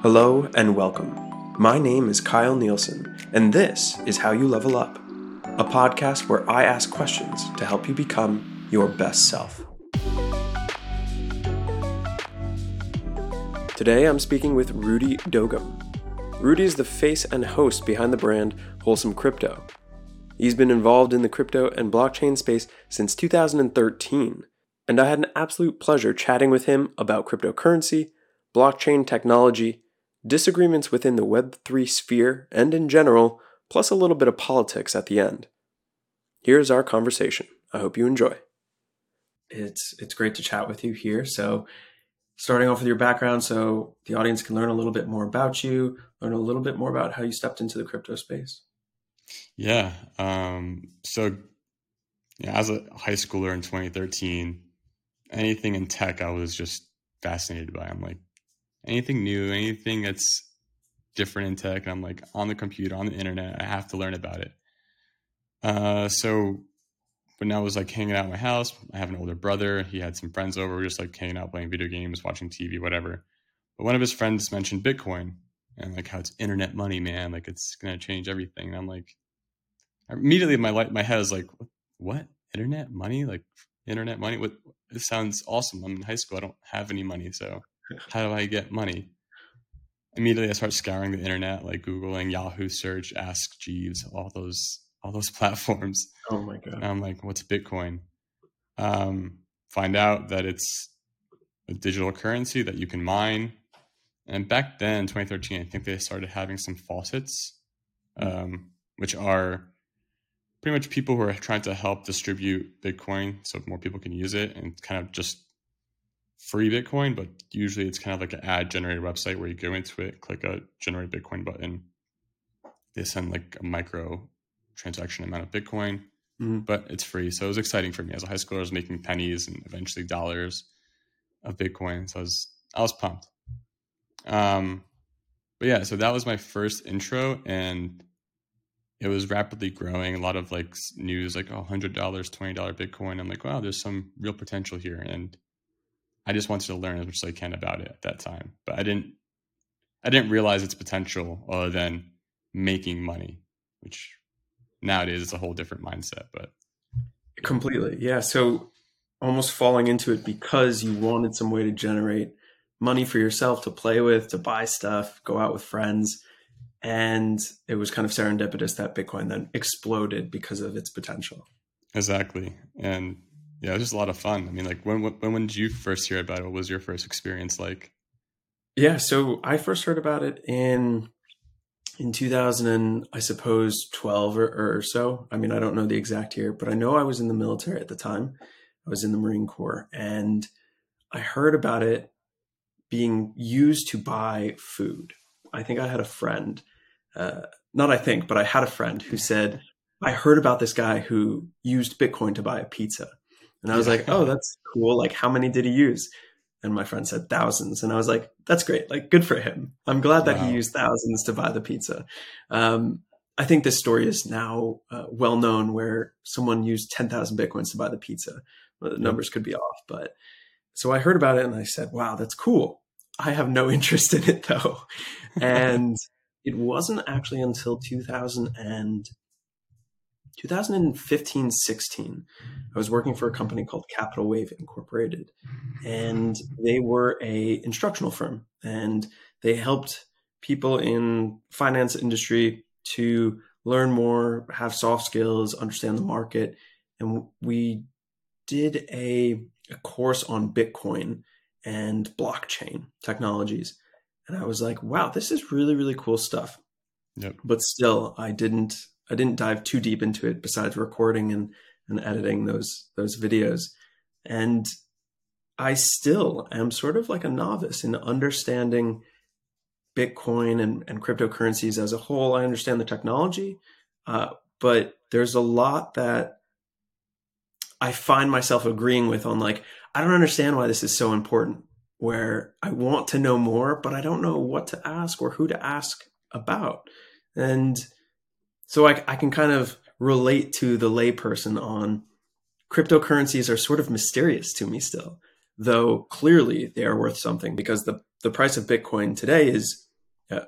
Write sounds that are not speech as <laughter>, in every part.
Hello and welcome. My name is Kyle Nielsen, and this is How You Level Up, a podcast where I ask questions to help you become your best self. Today I'm speaking with Rudy Dogum. Rudy is the face and host behind the brand Wholesome Crypto. He's been involved in the crypto and blockchain space since 2013, and I had an absolute pleasure chatting with him about cryptocurrency, blockchain technology, disagreements within the Web3 sphere and in general, plus a little bit of politics at the end. Here's our conversation. I hope you enjoy. It's it's great to chat with you here. So, starting off with your background so the audience can learn a little bit more about you, learn a little bit more about how you stepped into the crypto space. Yeah. Um, so, yeah, as a high schooler in 2013, anything in tech I was just fascinated by. I'm like, anything new, anything that's different in tech, I'm like on the computer, on the internet, I have to learn about it. Uh, so when I was like hanging out at my house, I have an older brother. He had some friends over. We were just like hanging out, playing video games, watching TV, whatever. But one of his friends mentioned Bitcoin and like how it's internet money, man. Like it's gonna change everything. And I'm like, immediately my light, my head is like, what? Internet money? Like internet money? What? This sounds awesome. I'm in high school. I don't have any money, so <laughs> how do I get money? Immediately, I start scouring the internet, like Googling Yahoo search, Ask Jeeves, all those all those <laughs> platforms. Oh my god! And I'm like, what's Bitcoin? Um, find out that it's a digital currency that you can mine. And back then, 2013, I think they started having some faucets, um, which are pretty much people who are trying to help distribute Bitcoin so more people can use it and kind of just free Bitcoin, but usually it's kind of like an ad generated website where you go into it, click a generate Bitcoin button. They send like a micro transaction amount of Bitcoin, mm-hmm. but it's free. So it was exciting for me as a high schooler. I was making pennies and eventually dollars of Bitcoin. So I was I was pumped. Um, but yeah, so that was my first intro, and it was rapidly growing. A lot of like news, like oh, hundred dollars, twenty dollar Bitcoin. I'm like, wow, there's some real potential here, and I just wanted to learn as much as I can about it at that time. But I didn't I didn't realize its potential other than making money, which nowadays is a whole different mindset. But completely, yeah. So almost falling into it because you wanted some way to generate money for yourself to play with, to buy stuff, go out with friends. And it was kind of serendipitous that Bitcoin then exploded because of its potential. Exactly. And yeah, it was just a lot of fun. I mean, like when when when did you first hear about it? What was your first experience like? Yeah, so I first heard about it in in 2000 and I suppose 12 or, or so. I mean, I don't know the exact year, but I know I was in the military at the time. I was in the Marine Corps and I heard about it being used to buy food. I think I had a friend, uh, not I think, but I had a friend who said, I heard about this guy who used Bitcoin to buy a pizza. And I was like, oh, that's cool. Like, how many did he use? And my friend said thousands. And I was like, that's great. Like, good for him. I'm glad that wow. he used thousands to buy the pizza. Um, I think this story is now uh, well known where someone used 10,000 Bitcoins to buy the pizza. Well, the numbers could be off. But so I heard about it and I said, wow, that's cool. I have no <laughs> interest in it though. and it wasn't actually until 2000 and 2015 16 i was working for a company called capital wave incorporated and they were a instructional firm and they helped people in finance industry to learn more have soft skills understand the market and we did a, a course on bitcoin and blockchain technologies and i was like wow this is really really cool stuff yep. but still i didn't I didn't dive too deep into it besides recording and, and editing those those videos. And I still am sort of like a novice in understanding Bitcoin and, and cryptocurrencies as a whole. I understand the technology, uh, but there's a lot that I find myself agreeing with on like, I don't understand why this is so important, where I want to know more, but I don't know what to ask or who to ask about. And so I, I can kind of relate to the layperson on cryptocurrencies are sort of mysterious to me still. though clearly they are worth something because the, the price of Bitcoin today is uh,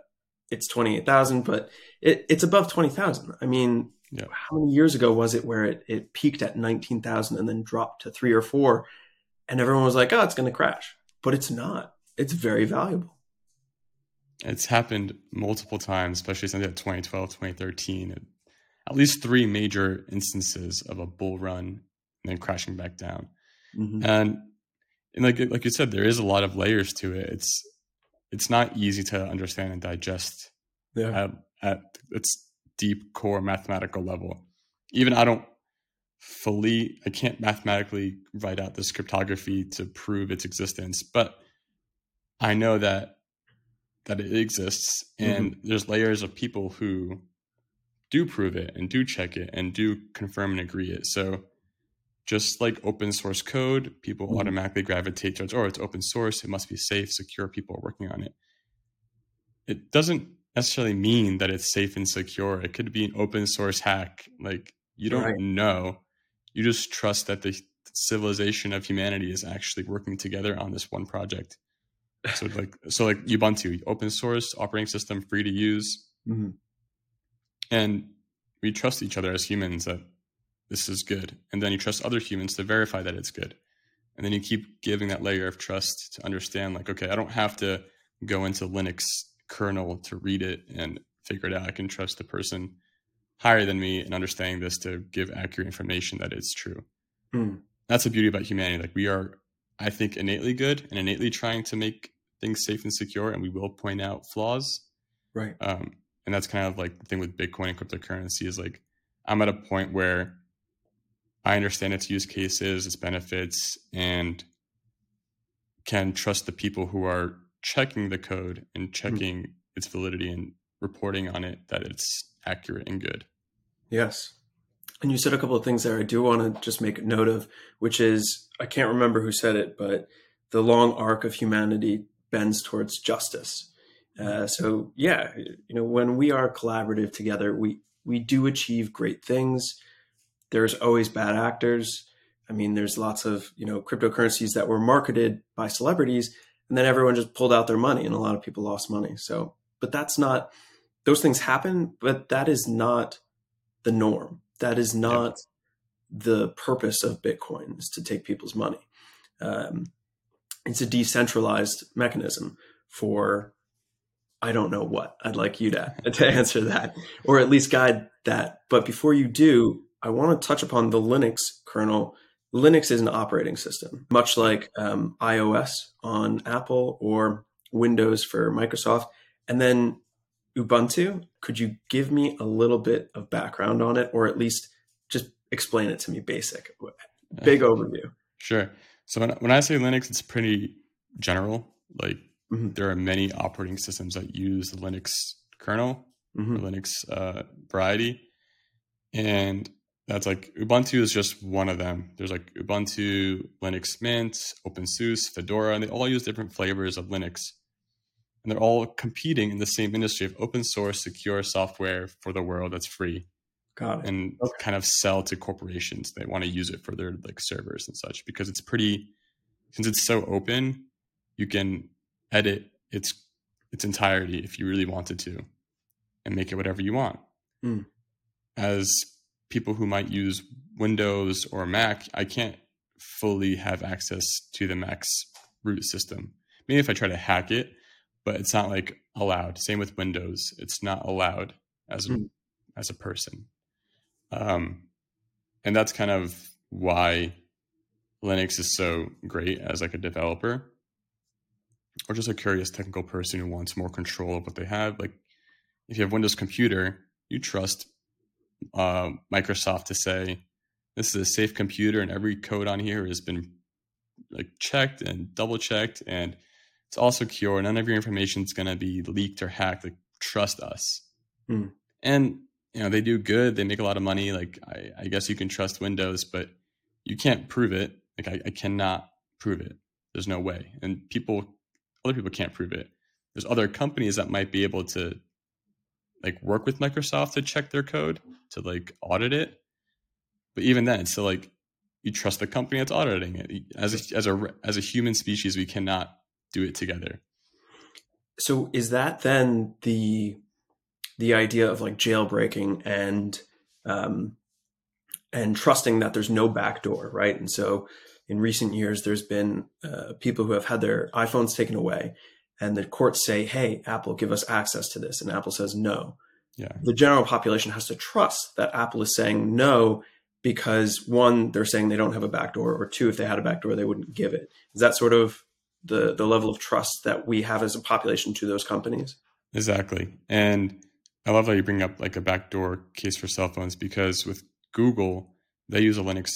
it's 28,000, but it, it's above 20,000. I mean, yeah. how many years ago was it where it, it peaked at 19,000 and then dropped to three or four and everyone was like, oh, it's going to crash, but it's not. It's very valuable. It's happened multiple times, especially since 2012, 2013. At least three major instances of a bull run and then crashing back down. Mm-hmm. And, and like like you said, there is a lot of layers to it. It's it's not easy to understand and digest yeah. at, at its deep core mathematical level. Even I don't fully I can't mathematically write out this cryptography to prove its existence, but I know that that it exists and mm-hmm. there's layers of people who do prove it and do check it and do confirm and agree it. So just like open source code, people mm-hmm. automatically gravitate towards, oh, it's open source, it must be safe, secure, people are working on it. It doesn't necessarily mean that it's safe and secure. It could be an open source hack. Like you don't right. know. You just trust that the civilization of humanity is actually working together on this one project. So <laughs> like so like Ubuntu, open source operating system, free to use, mm-hmm. and we trust each other as humans that this is good, and then you trust other humans to verify that it's good, and then you keep giving that layer of trust to understand like okay, I don't have to go into Linux kernel to read it and figure it out. I can trust the person higher than me in understanding this to give accurate information that it's true. Mm. That's the beauty about humanity. Like we are I think, innately good and innately trying to make things safe and secure, and we will point out flaws. Right. Um, and that's kind of like the thing with Bitcoin and cryptocurrency is like I'm at a point where I understand its use cases, its benefits, and can trust the people who are checking the code and hmm. checking mm-hmm. its validity and reporting on it that it's accurate and good. Yes. And you said a couple of things there I do want to just make a note of, which is I can't remember who said it, but the long arc of humanity bends towards justice. Uh, so yeah, you know, when we are collaborative together, we we do achieve great things. There's always bad actors. I mean, there's lots of you know cryptocurrencies that were marketed by celebrities, and then everyone just pulled out their money, and a lot of people lost money. So, but that's not those things happen, but that is not the norm. That is not the purpose of Bitcoin is to take people's money. Um, it's a decentralized mechanism for I don't know what. I'd like you to <laughs> to answer that, or at least guide that. But before you do, I want to touch upon the Linux kernel. Linux is an operating system, much like um, iOS on Apple or Windows for Microsoft, and then Ubuntu. Could you give me a little bit of background on it, or at least just explain it to me basic, big overview? Sure. So when, when I say Linux, it's pretty general. Like mm-hmm. there are many operating systems that use the Linux kernel, mm-hmm. Linux uh, variety, and that's like Ubuntu is just one of them. There's like Ubuntu, Linux Mint, OpenSUSE, Fedora, and they all use different flavors of Linux and they're all competing in the same industry of open source secure software for the world that's free Got it. and okay. kind of sell to corporations that want to use it for their like servers and such because it's pretty since it's so open you can edit its its entirety if you really wanted to and make it whatever you want mm. as people who might use windows or mac i can't fully have access to the mac's root system maybe if i try to hack it but it's not like allowed. Same with Windows; it's not allowed as a, mm. as a person. Um, and that's kind of why Linux is so great as like a developer or just a curious technical person who wants more control of what they have. Like if you have Windows computer, you trust uh, Microsoft to say this is a safe computer and every code on here has been like checked and double checked and it's all secure. None of your information is going to be leaked or hacked. Like, trust us. Hmm. And you know they do good. They make a lot of money. Like I, I guess you can trust Windows, but you can't prove it. Like I, I cannot prove it. There's no way. And people, other people can't prove it. There's other companies that might be able to like work with Microsoft to check their code to like audit it. But even then, it's still like you trust the company that's auditing it. As a, as a as a human species, we cannot do it together. So is that then the the idea of like jailbreaking and um, and trusting that there's no backdoor, right? And so in recent years, there's been uh, people who have had their iPhones taken away, and the courts say, "Hey, Apple, give us access to this," and Apple says no. Yeah. The general population has to trust that Apple is saying no because one, they're saying they don't have a backdoor, or two, if they had a backdoor, they wouldn't give it. Is that sort of the the level of trust that we have as a population to those companies? Exactly, and I love that you bring up like a backdoor case for cell phones because with Google, they use a Linux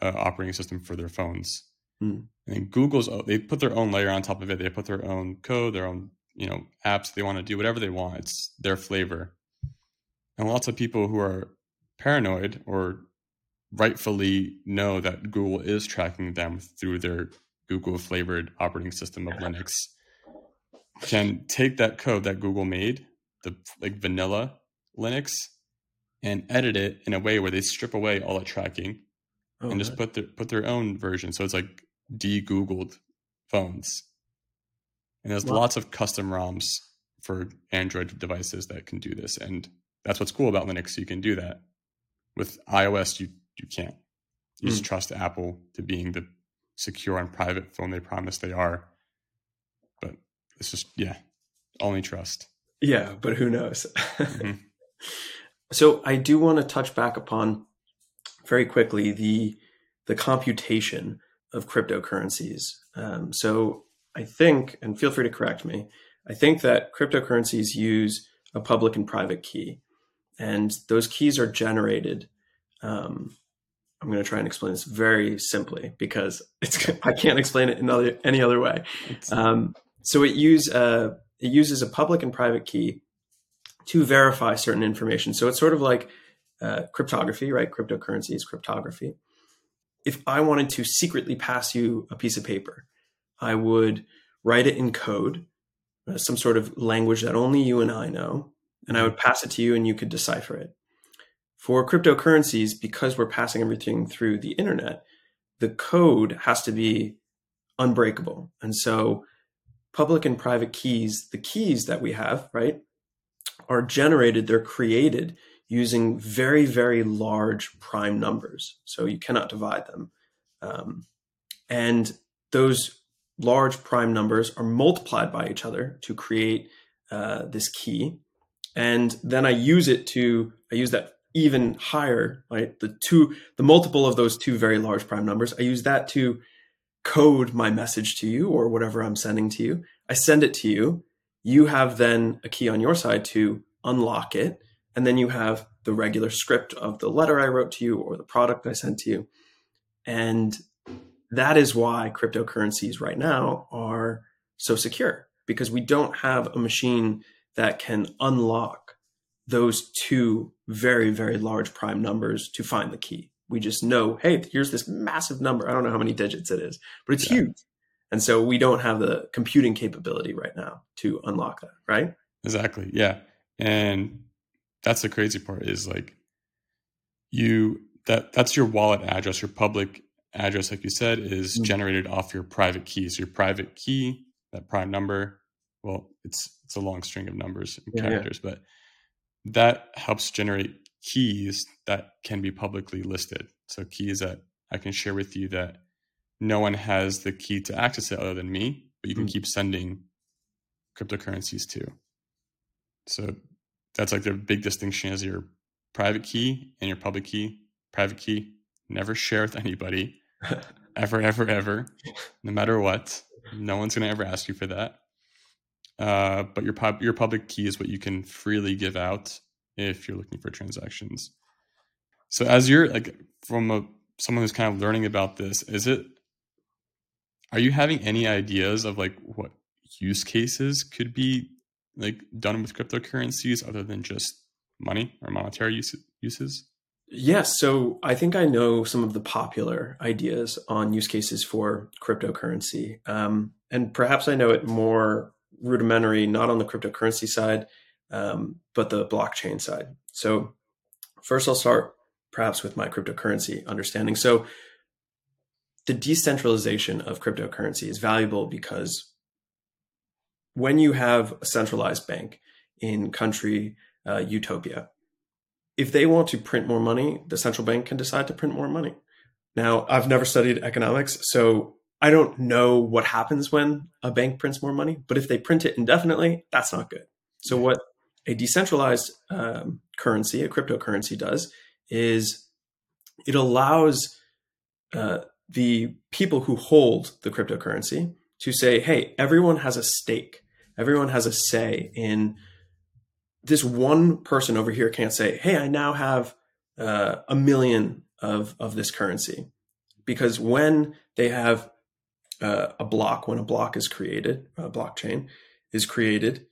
uh, operating system for their phones. Mm. And Google's they put their own layer on top of it. They put their own code, their own you know apps. They want to do whatever they want. It's their flavor. And lots of people who are paranoid or rightfully know that Google is tracking them through their Google flavored operating system of Linux can take that code that Google made, the like vanilla Linux, and edit it in a way where they strip away all the tracking oh, and just put their put their own version. So it's like de-googled phones. And there's wow. lots of custom ROMs for Android devices that can do this. And that's what's cool about Linux. You can do that. With iOS, you you can't. You mm. just trust Apple to being the secure and private phone they promise they are. But it's just yeah, only trust. Yeah, but who knows? mm-hmm. <laughs> So I do want to touch back upon very quickly the the computation of cryptocurrencies. Um, so I think, and feel free to correct me, I think that cryptocurrencies use a public and private key, and those keys are generated. Um, I'm going to try and explain this very simply because it's <laughs> I can't explain it in other, any other way. Um, so it use uh, it uses a public and private key to verify certain information. So it's sort of like uh, cryptography, right? Cryptocurrency is cryptography. If I wanted to secretly pass you a piece of paper, I would write it in code, uh, some sort of language that only you and I know, and I would pass it to you and you could decipher it. For cryptocurrencies, because we're passing everything through the internet, the code has to be unbreakable. And so public and private keys, the keys that we have, right, are generated, they're created using very, very large prime numbers. So you cannot divide them. Um, and those large prime numbers are multiplied by each other to create uh, this key. And then I use it to, I use that even higher, right? The two, the multiple of those two very large prime numbers, I use that to code my message to you or whatever I'm sending to you. I send it to you you have then a key on your side to unlock it. And then you have the regular script of the letter I wrote to you or the product I sent to you. And that is why cryptocurrencies right now are so secure because we don't have a machine that can unlock those two very, very large prime numbers to find the key. We just know, hey, here's this massive number. I don't know how many digits it is, but it's yeah. huge. And so we don't have the computing capability right now to unlock that, right? Exactly. Yeah. And that's the crazy part is like you that that's your wallet address, your public address, like you said, is mm-hmm. generated off your private keys. Your private key, that prime number, well, it's it's a long string of numbers and yeah, characters, yeah. but that helps generate keys that can be publicly listed. So keys that I can share with you that no one has the key to access it other than me, but you can mm. keep sending cryptocurrencies too. So that's like the big distinction is your private key and your public key. Private key, never share with anybody, <laughs> ever, ever, ever, no matter what. No one's gonna ever ask you for that. Uh, but your pub, your public key is what you can freely give out if you're looking for transactions. So as you're like from a someone who's kind of learning about this, is it are you having any ideas of like what use cases could be like done with cryptocurrencies other than just money or monetary use, uses? Yes. So I think I know some of the popular ideas on use cases for cryptocurrency. Um, and perhaps I know it more rudimentary, not on the cryptocurrency side, um, but the blockchain side. So first, I'll start perhaps with my cryptocurrency understanding. So the decentralization of cryptocurrency is valuable because when you have a centralized bank in country uh, utopia, if they want to print more money, the central bank can decide to print more money. Now, I've never studied economics, so I don't know what happens when a bank prints more money, but if they print it indefinitely, that's not good. So, what a decentralized um, currency, a cryptocurrency, does is it allows uh, the people who hold the cryptocurrency to say, hey, everyone has a stake, everyone has a say in this one person over here can't say, hey, I now have uh, a million of, of this currency. Because when they have uh, a block, when a block is created, a blockchain is created,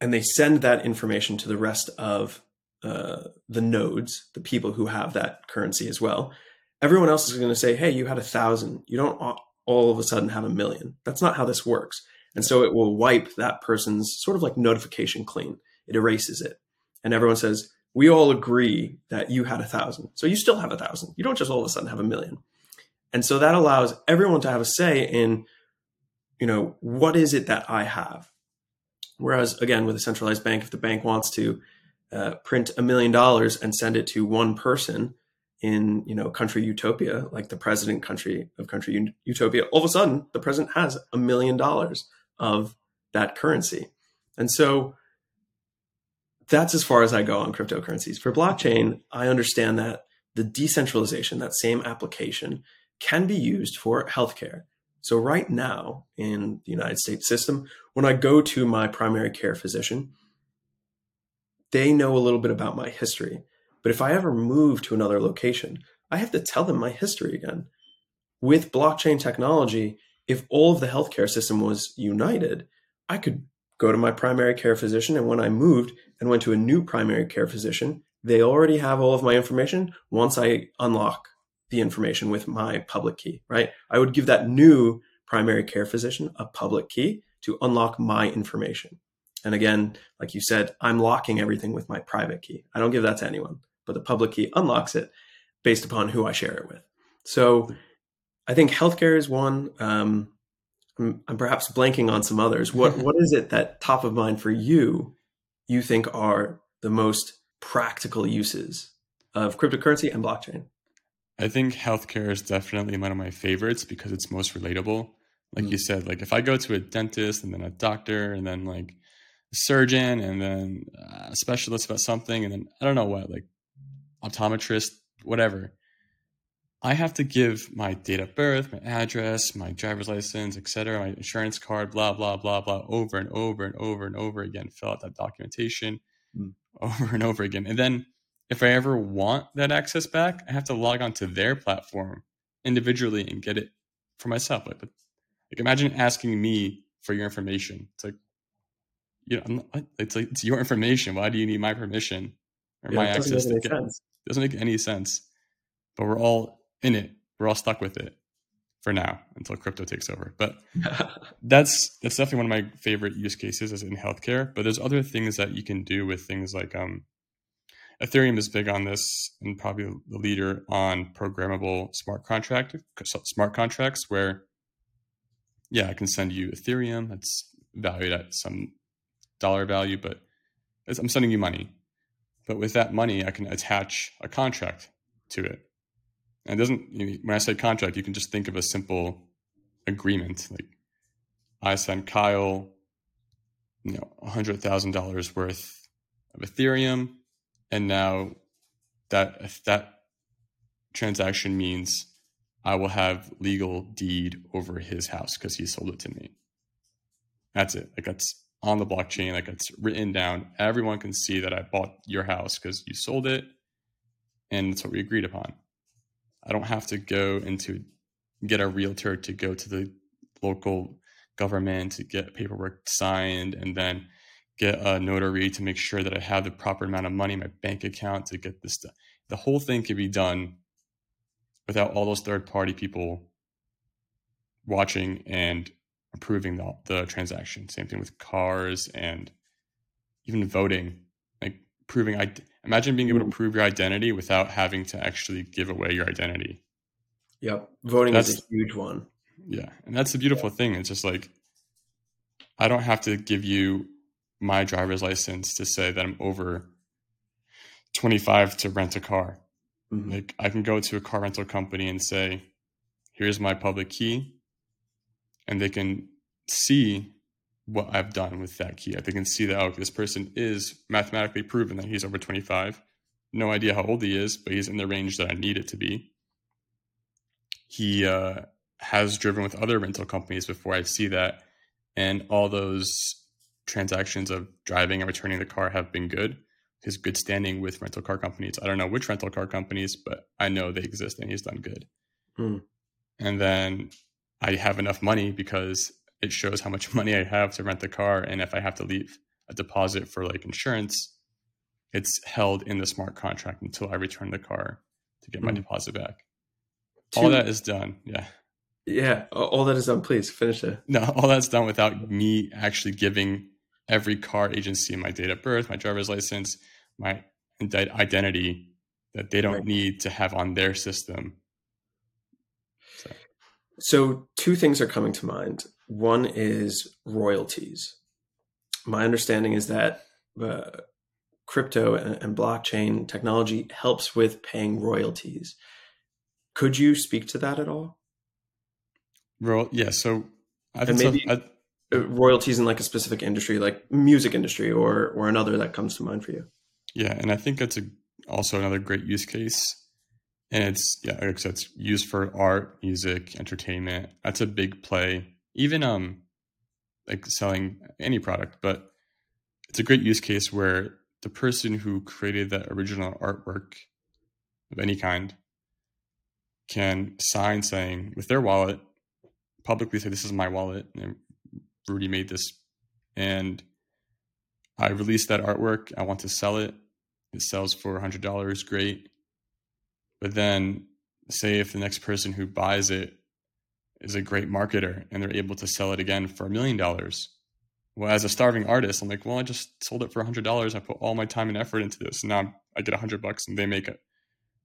and they send that information to the rest of uh, the nodes, the people who have that currency as well, everyone else is going to say, hey, you had a thousand. You don't all of a sudden have a million. That's not how this works. And so it will wipe that person's sort of like notification clean. It erases it. And everyone says, we all agree that you had a thousand. So you still have a thousand. You don't just all of a sudden have a million. And so that allows everyone to have a say in, you know, what is it that I have? Whereas again, with a centralized bank, if the bank wants to uh, print a million dollars and send it to one person in, you know, country utopia, like the president country of country utopia, all of a sudden the president has a million dollars of that currency. And so that's as far as I go on cryptocurrencies. For blockchain, I understand that the decentralization, that same application, can be used for healthcare. So, right now in the United States system, when I go to my primary care physician, they know a little bit about my history. But if I ever move to another location, I have to tell them my history again. With blockchain technology, if all of the healthcare system was united, I could go to my primary care physician. And when I moved and went to a new primary care physician, they already have all of my information once I unlock the information with my public key, right? I would give that new primary care physician a public key to unlock my information. And again, like you said, I'm locking everything with my private key. I don't give that to anyone, but the public key unlocks it based upon who I share it with. So I think healthcare is one. Um, I'm, I'm perhaps blanking on some others. <laughs> What what is it that top of mind for you? You think are the most practical uses of cryptocurrency and blockchain? I think healthcare is definitely one of my favorites because it's most relatable. Like mm you said, like if I go to a dentist and then a doctor and then like a surgeon and then a specialist about something and then I don't know what, like optometrist, whatever. I have to give my date of birth, my address, my driver's license, etc., my insurance card, blah blah blah blah, over and over and over and over again. Fill out that documentation mm. <laughs> over and over again, and then if I ever want that access back, I have to log on to their platform individually and get it for myself. Like, like imagine asking me for your information. It's like, you know, it's like it's your information. Why do you need my permission or yeah, my access to get? Sense. It doesn't make any sense. But we're all in it. We're all stuck with it for now until crypto takes over. But <laughs> that's that's definitely one of my favorite use cases is in healthcare. But there's other things that you can do with things like um, Ethereum is big on this and probably the leader on programmable smart contract smart contracts where yeah, I can send you Ethereum that's valued at some dollar value, but I'm sending you money. But with that money, I can attach a contract to it. And it doesn't, when I say contract, you can just think of a simple agreement. Like I send Kyle, you know, $100,000 worth of Ethereum. And now that, that transaction means I will have legal deed over his house because he sold it to me. That's it. Like that's on the blockchain. Like it's written down. Everyone can see that I bought your house because you sold it. And that's what we agreed upon. I don't have to go into get a realtor to go to the local government to get paperwork signed and then get a notary to make sure that I have the proper amount of money in my bank account to get this done. The whole thing can be done without all those third party people watching and approving the, the transaction. Same thing with cars and even voting, like proving I imagine being able to mm. prove your identity without having to actually give away your identity. Yep. Voting That's- is a huge one. Yeah, and that's the beautiful thing. It's just like I don't have to give you my driver's license to say that I'm over 25 to rent a car. Mhm. Like I can go to a car rental company and say, "Here's my public key," and they can see what I've done with that key. They can see that oh, this person is mathematically proven that he's over 25. No idea how old he is, but he's in the range that I need it to be. He uh, has driven with other rental companies before. I see that, and all those transactions of driving and returning the car have been good his good standing with rental car companies. I don't know which rental car companies, but I know they exist and he's done good. Hmm. And then I have enough money because it shows how much <laughs> money I have to rent the car. And if I have to leave a deposit for like insurance, it's held in the smart contract until I return the car to get my Hmm. deposit back. Two- All that is done. Yeah. Yeah. All that is done. Please finish it. No, all that's done without me actually giving every car agency my date of birth, my driver's license, my identity that they don't Right. need to have on their system. So, two things are coming to mind. One is royalties. My understanding is that uh, crypto and, and blockchain technology helps with paying royalties. Could you speak to that at all? Ro- yeah, so I think maybe- I, Uh, royalties in like a specific industry, like music industry, or or another that comes to mind for you. yeah, and I think that's a, also another great use case. And it's yeah, said, it's used for art, music, entertainment. That's a big play. Even um, like selling any product, but it's a great use case where the person who created that original artwork of any kind can sign saying with their wallet publicly say this is my wallet and rudy made this and i released that artwork. I want to sell it. It sells for $100 great. But then say if the next person who buys it is a great marketer and they're able to sell it again for a million dollars. Well as a starving artist i'm like well i just sold it for $100 i put all my time and effort into this and now i get 100 bucks and they make it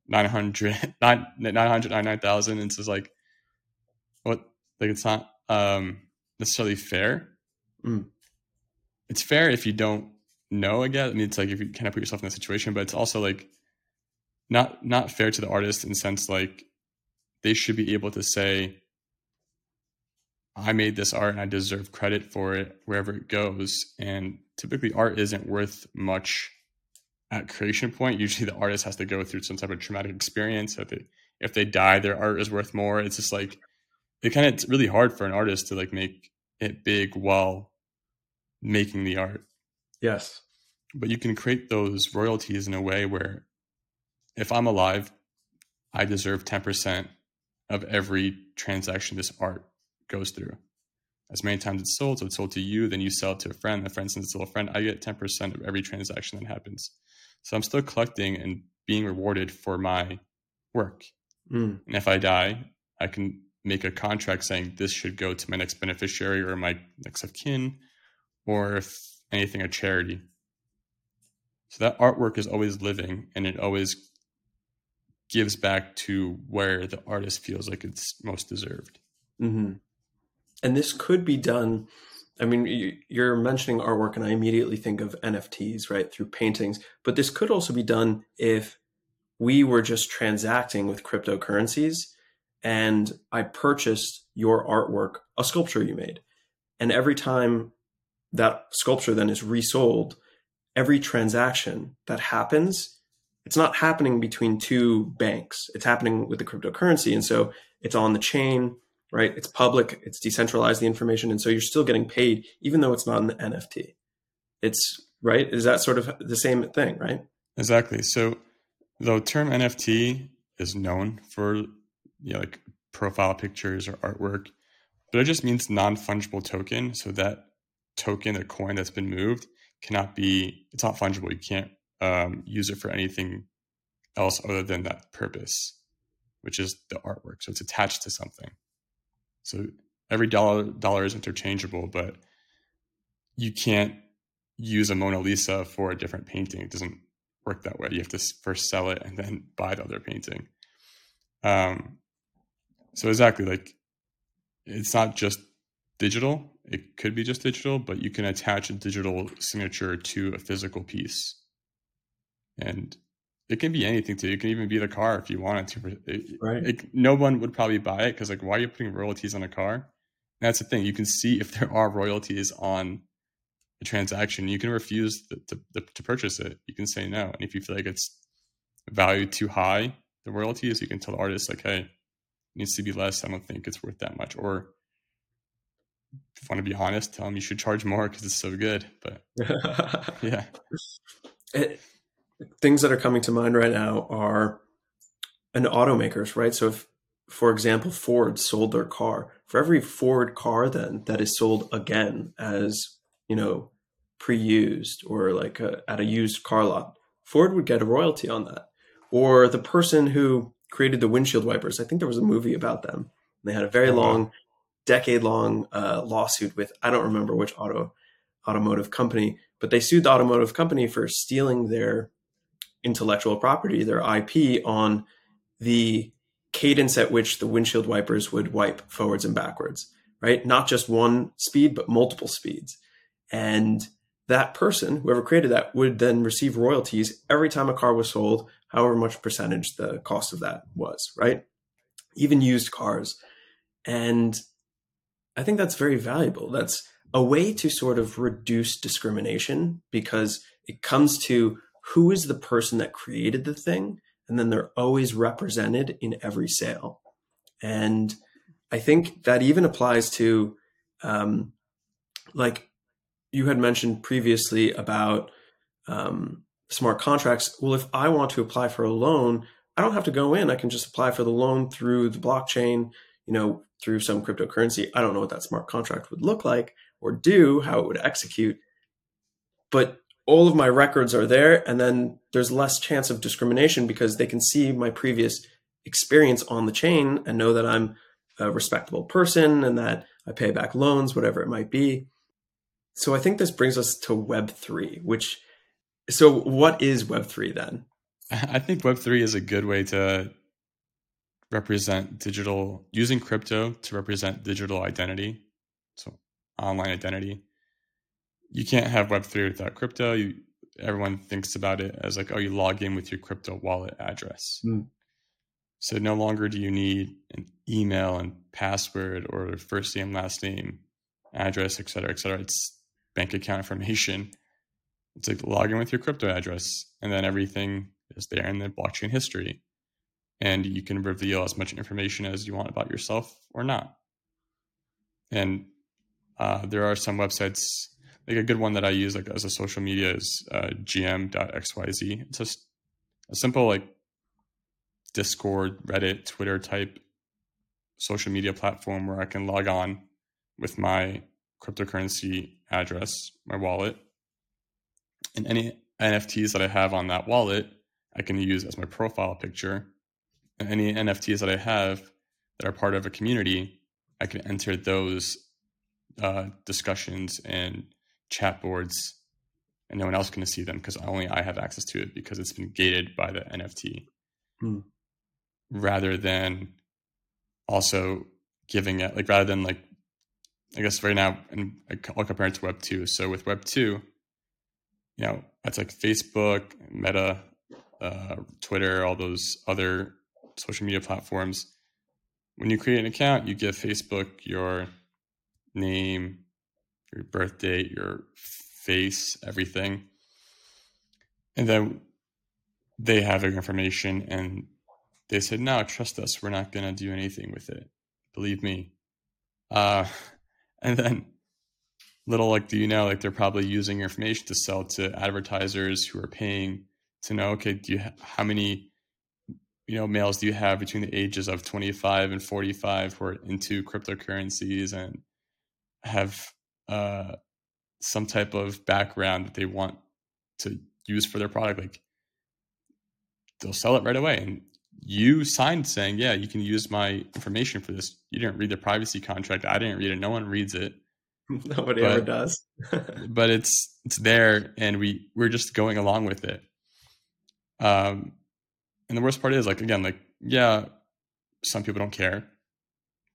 900 9 999,000 <laughs> and it's just like what like it's not um necessarily fair. Mm. it's fair if you don't know i guess. I mean it's like if you kind of put yourself in that situation but it's also like not not fair to the artist in the sense like they should be able to say i made this art and i deserve credit for it wherever it goes. And typically art isn't worth much at creation point. Usually the artist has to go through some type of traumatic experience. If they if they die their art is worth more. It's just like it kind of it's really hard for an artist to like make it big while making the art Yes. but you can create those royalties in a way where if I'm alive, I deserve 10% of every transaction this art goes through. As many times it's sold, so it's sold to you, then you sell it to a friend, the friend sends it to a friend, I get 10% of every transaction that happens. So I'm still collecting and being rewarded for my work. Mm. And if I die, I can make a contract saying this should go to my next beneficiary or my next of kin, or if anything, a charity. So that artwork is always living and it always gives back to where the artist feels like it's most deserved. hmm And this could be done. I mean, you- you're mentioning artwork, and I immediately think of NFTs, right, through paintings. But this could also be done if we were just transacting with cryptocurrencies and I purchased your artwork, a sculpture you made. And every time that sculpture then is resold, every transaction that happens, it's not happening between two banks. It's happening with the cryptocurrency. And so it's on the chain, right? It's public, it's decentralized, the information. And so you're still getting paid, even though it's not an NFT. It's right. Is that sort of the same thing, right? Exactly. So the term NFT is known for you know, like profile pictures or artwork, but it just means non-fungible token. So that token, the coin that's been moved, cannot be. It's not fungible. You can't um, use it for anything else other than that purpose, which is the artwork. So it's attached to something. So every dollar dollar is interchangeable, but you can't use a Mona Lisa for a different painting. It doesn't work that way. You have to first sell it and then buy the other painting. Um, So exactly like it's not just digital. It could be just digital, but you can attach a digital signature to a physical piece. And it can be anything too. It can even be the car if you wanted to. It, right. It, no one would probably buy it because like, why are you putting royalties on a car? And that's the thing. You can see if <laughs> there are royalties on a transaction. You can refuse the, to, to purchase it. You can say no. And if you feel like it's valued too high, the royalties, you can tell the artist like, hey, needs to be less. I don't think it's worth that much. Or if you want to be honest, tell them you should charge more because it's so good. But <laughs> yeah. It, things that are coming to mind right now are an automakers, right? So if, for example, Ford sold their car, for every Ford car then that is sold again as, you know, pre-used or like a, at a used car lot, Ford would get a royalty on that. Or the person who created the windshield wipers, I think there was a movie about them. They had a very oh, long, decade long uh, lawsuit with I don't remember which auto automotive company, but they sued the automotive company for stealing their intellectual property, their IP, on the cadence at which the windshield wipers would wipe forwards and backwards, right? Not just one speed, but multiple speeds. And that person, whoever created that, would then receive royalties every time a car was sold, however much percentage the cost of that was, right? Even used cars. And I think that's very valuable. That's a way to sort of reduce discrimination because it comes to who is the person that created the thing and then they're always represented in every sale and i think that even applies to um, like you had mentioned previously about um, smart contracts well if i want to apply for a loan i don't have to go in i can just apply for the loan through the blockchain you know through some cryptocurrency i don't know what that smart contract would look like or do how it would execute but all of my records are there and then there's less chance of discrimination because they can see my previous experience on the chain and know that I'm a respectable person and that I pay back loans whatever it might be. So I think this brings us to web3 which so what is web3 then? <laughs> I think web3 is a good way to represent digital using crypto to represent digital identity. So online identity you can't have Web3 without crypto. You, everyone thinks about it as like, oh, you log in with your crypto wallet address. Mm. So no longer do you need an email and password or first name, last name, address, et cetera, et cetera. It's bank account information. It's like log in with your crypto address, and then everything is there in the blockchain history. And you can reveal as much information as you want about yourself or not. And uh, there are some websites like a good one that I use like as a social media is uh, gm.xyz. It's just a simple like Discord, Reddit, Twitter type social media platform where I can log on with my cryptocurrency address, my wallet, and any NFTs that I have on that wallet, I can use as my profile picture. And any NFTs that I have that are part of a community, I can enter those uh, discussions and chat boards and no one else can see them because only I have access to it because it's been gated by the NFT. Mm. Rather than also giving it like rather than like I guess right now and I'll compare it to Web two. So with Web two, you know, that's like Facebook, Meta, uh, Twitter, all those other social media platforms. When you create an account, you give Facebook your name, your birth date, your face, everything. And then they have their information and they said, no, trust us. We're not going to do anything with it. Believe me. Uh, <laughs> and then little like, do you know, like they're probably using your information to sell to advertisers who are paying to know, okay, do you, ha- how many, you know, males do you have between the ages of 25 and 45 who are into cryptocurrencies and have uh, some type of background that they want to use for their product, like they'll sell it right away. And you signed saying, yeah, you can use my information for this. You didn't read the privacy contract. I didn't read it. No one reads it. <laughs> Nobody but, ever does. <laughs> but it's it's there, and we we're just going along with it. Um, and the worst part is like again, like yeah, some people don't care.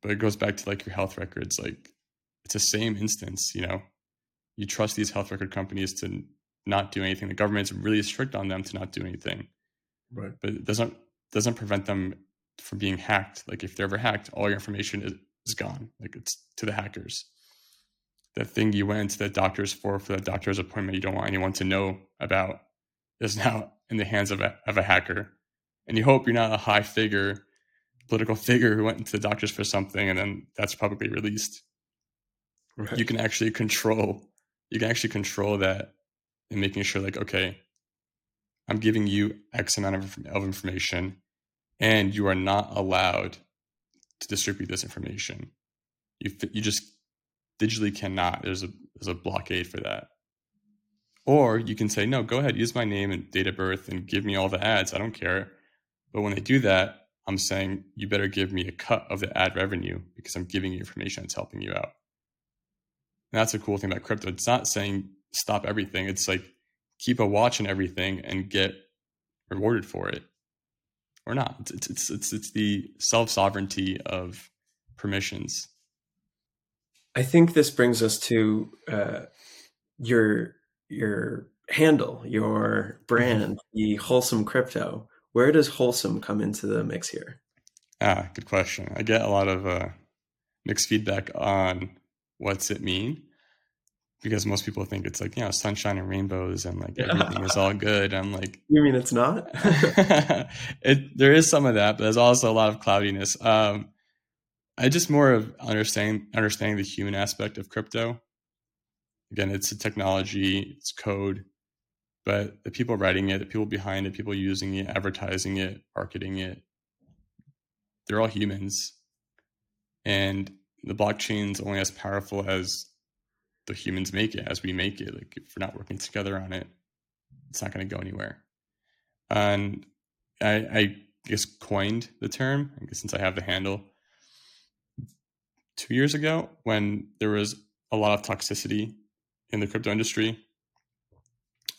but it goes back to like your health records. Like it's the same instance, you know. You trust these health record companies to not do anything. The government's really strict on them to not do anything. Right. But it doesn't doesn't prevent them from being hacked. Like if they're ever hacked, all your information is, is gone. Like it's to the hackers. The thing you went to the doctors for for the doctor's appointment you don't want anyone to know about is now in the hands of a, of a hacker. And you hope you're not a high figure, political figure who went into the doctors for something and then that's publicly released. Right. You can actually control you can actually control that and making sure like, okay, I'm giving you X amount of, of information and you are not allowed to distribute this information. You, you just digitally cannot. There's a, there's a blockade for that. Or you can say, no, go ahead, use my name and date of birth and give me all the ads. I don't care. But when they do that, I'm saying you better give me a cut of the ad revenue because I'm giving you information that's helping you out. And that's a cool thing about crypto. It's not saying stop everything. It's like keep a watch on everything and get rewarded for it, or not. It's it's it's it's the self sovereignty of permissions. I think this brings us to uh, your your handle, your brand, the wholesome crypto. Where does wholesome come into the mix here? Ah, good question. I get a lot of uh, mixed feedback on what's it mean because most people think it's like you know sunshine and rainbows and like everything is all <laughs> good i'm like you mean it's not <laughs> it there is some of that but there's also a lot of cloudiness um i just more of understanding understanding the human aspect of crypto again it's a technology it's code but the people writing it the people behind it people using it advertising it marketing it they're all humans and the blockchain's only as powerful as the humans make it, as we make it. Like if we're not working together on it, it's not going to go anywhere. And I, I guess coined the term, I guess since I have the handle, two years ago when there was a lot of toxicity in the crypto industry.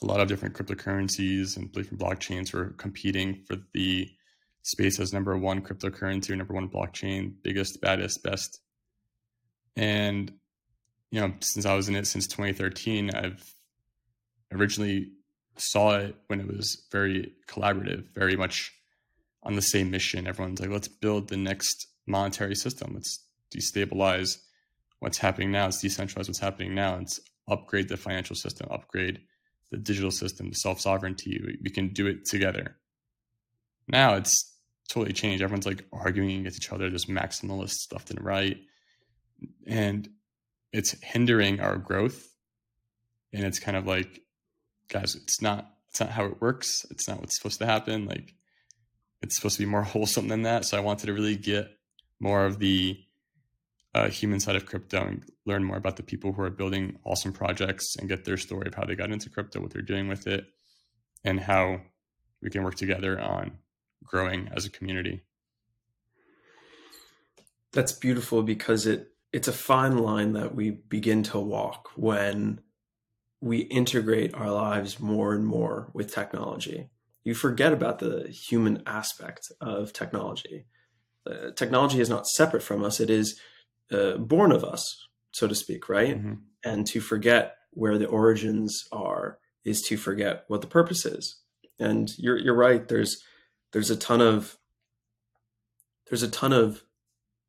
A lot of different cryptocurrencies and different blockchains were competing for the space as number one cryptocurrency or number one blockchain, biggest, baddest, best. And you know, since I was in it since 2013, I've originally saw it when it was very collaborative, very much on the same mission. Everyone's like, let's build the next monetary system. Let's destabilize what's happening now. Let's decentralize what's happening now. Let's upgrade the financial system, upgrade the digital system, the self sovereignty. We, we can do it together. Now it's totally changed. Everyone's like arguing against each other. There's maximalists left and right. And it's hindering our growth. And it's kind of like, guys, it's not it's not how it works. It's not what's supposed to happen. Like it's supposed to be more <laughs> wholesome than that. So I wanted to really get more of the uh, human side of crypto and learn more about the people who are building awesome projects and get their story of how they got into crypto, what they're doing with it, and how we can work together on growing as a community. That's beautiful because it it's a fine line that we begin to walk when we integrate our lives more and more with technology. You forget about the human aspect of technology. Uh, technology is not separate from us, it is uh, born of us, so to speak, right? Mm-hmm. And to forget where the origins are is to forget what the purpose is. And you're you're right. There's there's a ton of there's a ton of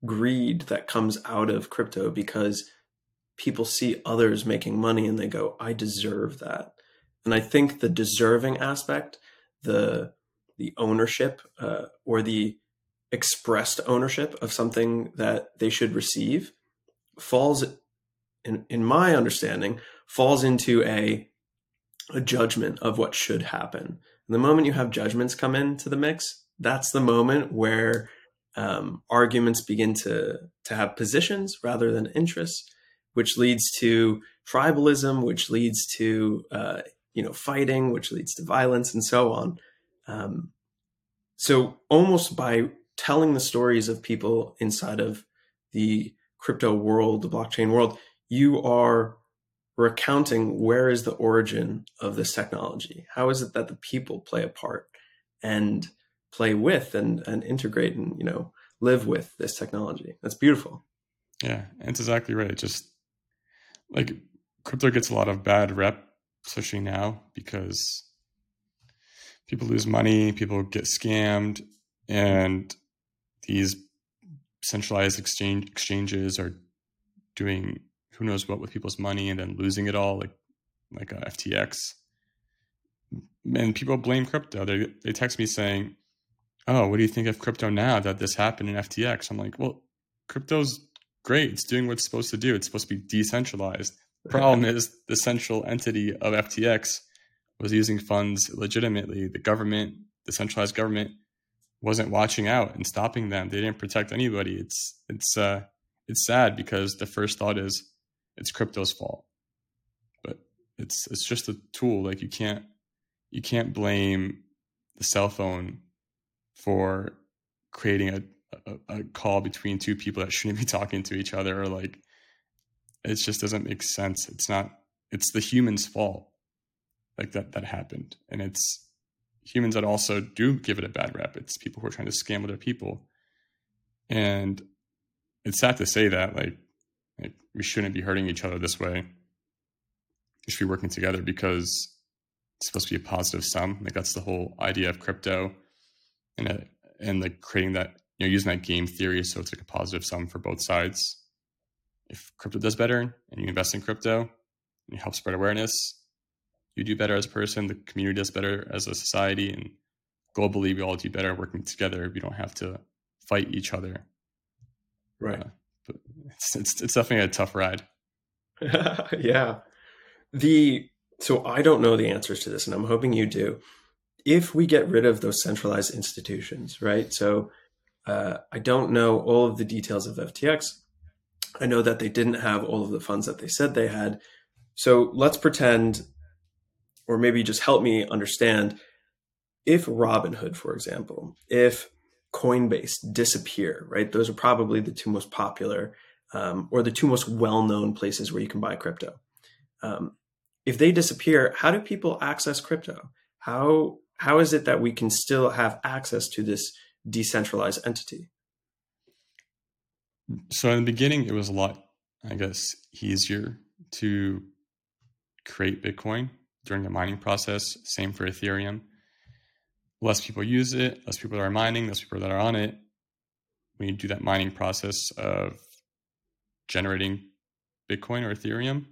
greed that comes out of crypto because people see others making money and they go, I deserve that. And I think the deserving aspect, the the ownership uh, or the expressed ownership of something that they should receive falls in, in my understanding falls into a a judgment of what should happen. And the moment you have judgments come into the mix, that's the moment where um, arguments begin to to have positions rather than interests, which leads to tribalism, which leads to uh, you know fighting, which leads to violence, and so on. Um, so almost by telling the stories of people inside of the crypto world, the blockchain world, you are recounting where is the origin of this technology? How is it that the people play a part? And play with and and integrate and you know live with this technology. That's beautiful. Yeah, it's exactly right. Just like crypto gets a lot of bad rep, especially now, because people lose money, people get scammed, and these centralized exchange exchanges are doing who knows what with people's money and then losing it all, like like uh, a FTX. And people blame crypto. They they text me saying, "Oh, what do you think of crypto now that this happened in FTX?" I'm like, "Well, crypto's great. It's doing what it's supposed to do. It's supposed to be decentralized. The <laughs> problem is the central entity of FTX was using funds legitimately. The government, the centralized government, wasn't watching out and stopping them. They didn't protect anybody. It's it's uh it's sad because the first thought is it's crypto's fault. But it's it's just a tool. Like you can't you can't blame the cell phone for creating a, a, a call between two people that shouldn't be <laughs> talking to each other or like it just doesn't make sense. It's not it's the human's fault like that that happened. And it's humans that also do give it a bad rep. It's people who are trying to scam other people. And it's sad to say that, like, like we shouldn't be hurting each other this way. We should be working together because it's supposed to be a positive sum. Like that's the whole idea of crypto, and a, and like creating that you know using that game theory so it's like a positive sum for both sides. If crypto does better and you invest in crypto and you help spread awareness, you do better as a person, the community does better as a society, and globally we all do better working together. We don't have to fight each other. Right. Uh, but it's, it's it's definitely a tough ride. <laughs> yeah. The so I don't know the answers to this, and I'm hoping you do. If we get rid of those centralized institutions, right? So uh, I don't know all of the details of FTX. I know that they didn't have all of the funds that they said they had. So let's pretend or maybe just help me understand if Robinhood, for example, if Coinbase disappear, right? Those are probably the two most popular um, or the two most well known places where you can buy crypto. Um, if they disappear, how do people access crypto? How how is it that we can still have access to this decentralized entity? So in the beginning, it was a lot, I guess, easier to create Bitcoin during the mining process. Same for Ethereum. Less people use it, less people that are mining, less people that are on it. When you do that mining process of generating Bitcoin or Ethereum,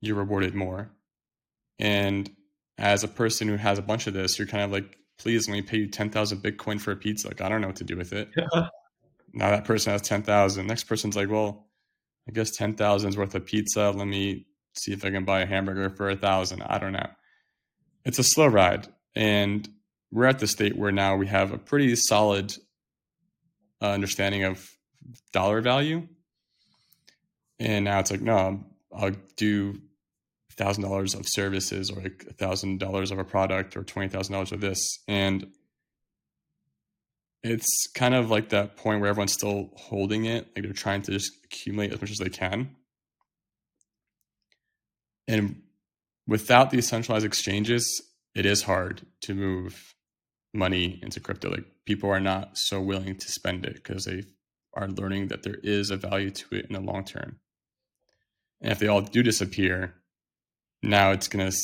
you're rewarded more. And as a person who has a bunch of this, you're kind of like, please let me pay you 10,000 Bitcoin for a pizza. Like, I don't know what to do with it. Yeah. <laughs> Now that person has 10,000. Next person's like, well, I guess 10,000 is worth of pizza. Let me see if I can buy a hamburger for a thousand. I don't know. It's a slow ride. And we're at the state where now we have a pretty solid uh, understanding of dollar value. And now it's like, no, I'll do thousand dollars of services or a thousand dollars of a product or twenty thousand dollars of this. And it's kind of like that point where everyone's still holding it, like they're trying to just accumulate as much as they can. And without these centralized exchanges, it is hard to move money into crypto. Like people are not so willing to spend it because they are learning that there is a value to it in the long term. And if they all do disappear, now it's going to,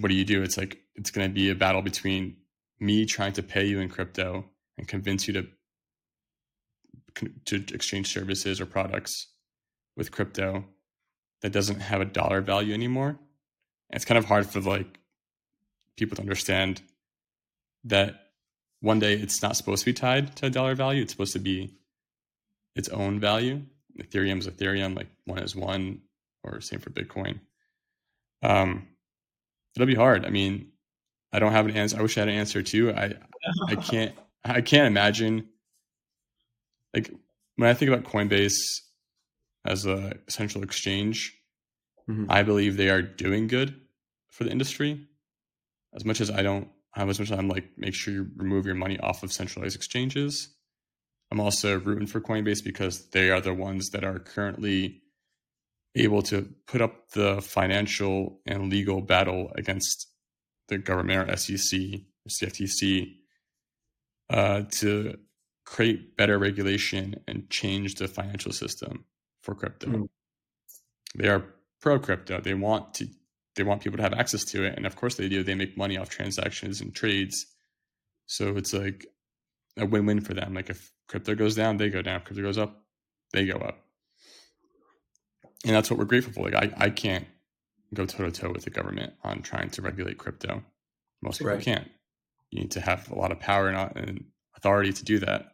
what do you do? It's like, it's going to be a battle between me trying to pay you in crypto and convince you to to exchange services or products with crypto that doesn't have a dollar value anymore. And it's kind of hard for like people to understand that one day it's not supposed to be tied to a dollar value. It's supposed to be its own value. Ethereum is Ethereum, like one is one, or same for Bitcoin. Um, it'll be hard. I mean, I don't have an answer. I wish I had an answer too. I <laughs> I can't I can't imagine like when I think about Coinbase as a central exchange, mm-hmm. I believe they are doing good for the industry. As much as I don't have as much as I'm like, make sure you remove your money off of centralized exchanges. I'm also rooting for Coinbase because they are the ones that are currently able to put up the financial and legal battle against the government or SEC or CFTC uh, to create better regulation and change the financial system for crypto. Mm. They are pro crypto. They want to they want people to have access to it, and of course they do. They make money off transactions and trades, so it's like a win win for them. Like if crypto goes down, they go down. If crypto goes up, they go up, and that's what we're grateful for. Like I I can't go toe to toe with the government on trying to regulate crypto. Most people right. can't. You need to have a lot of power and, and authority to do that.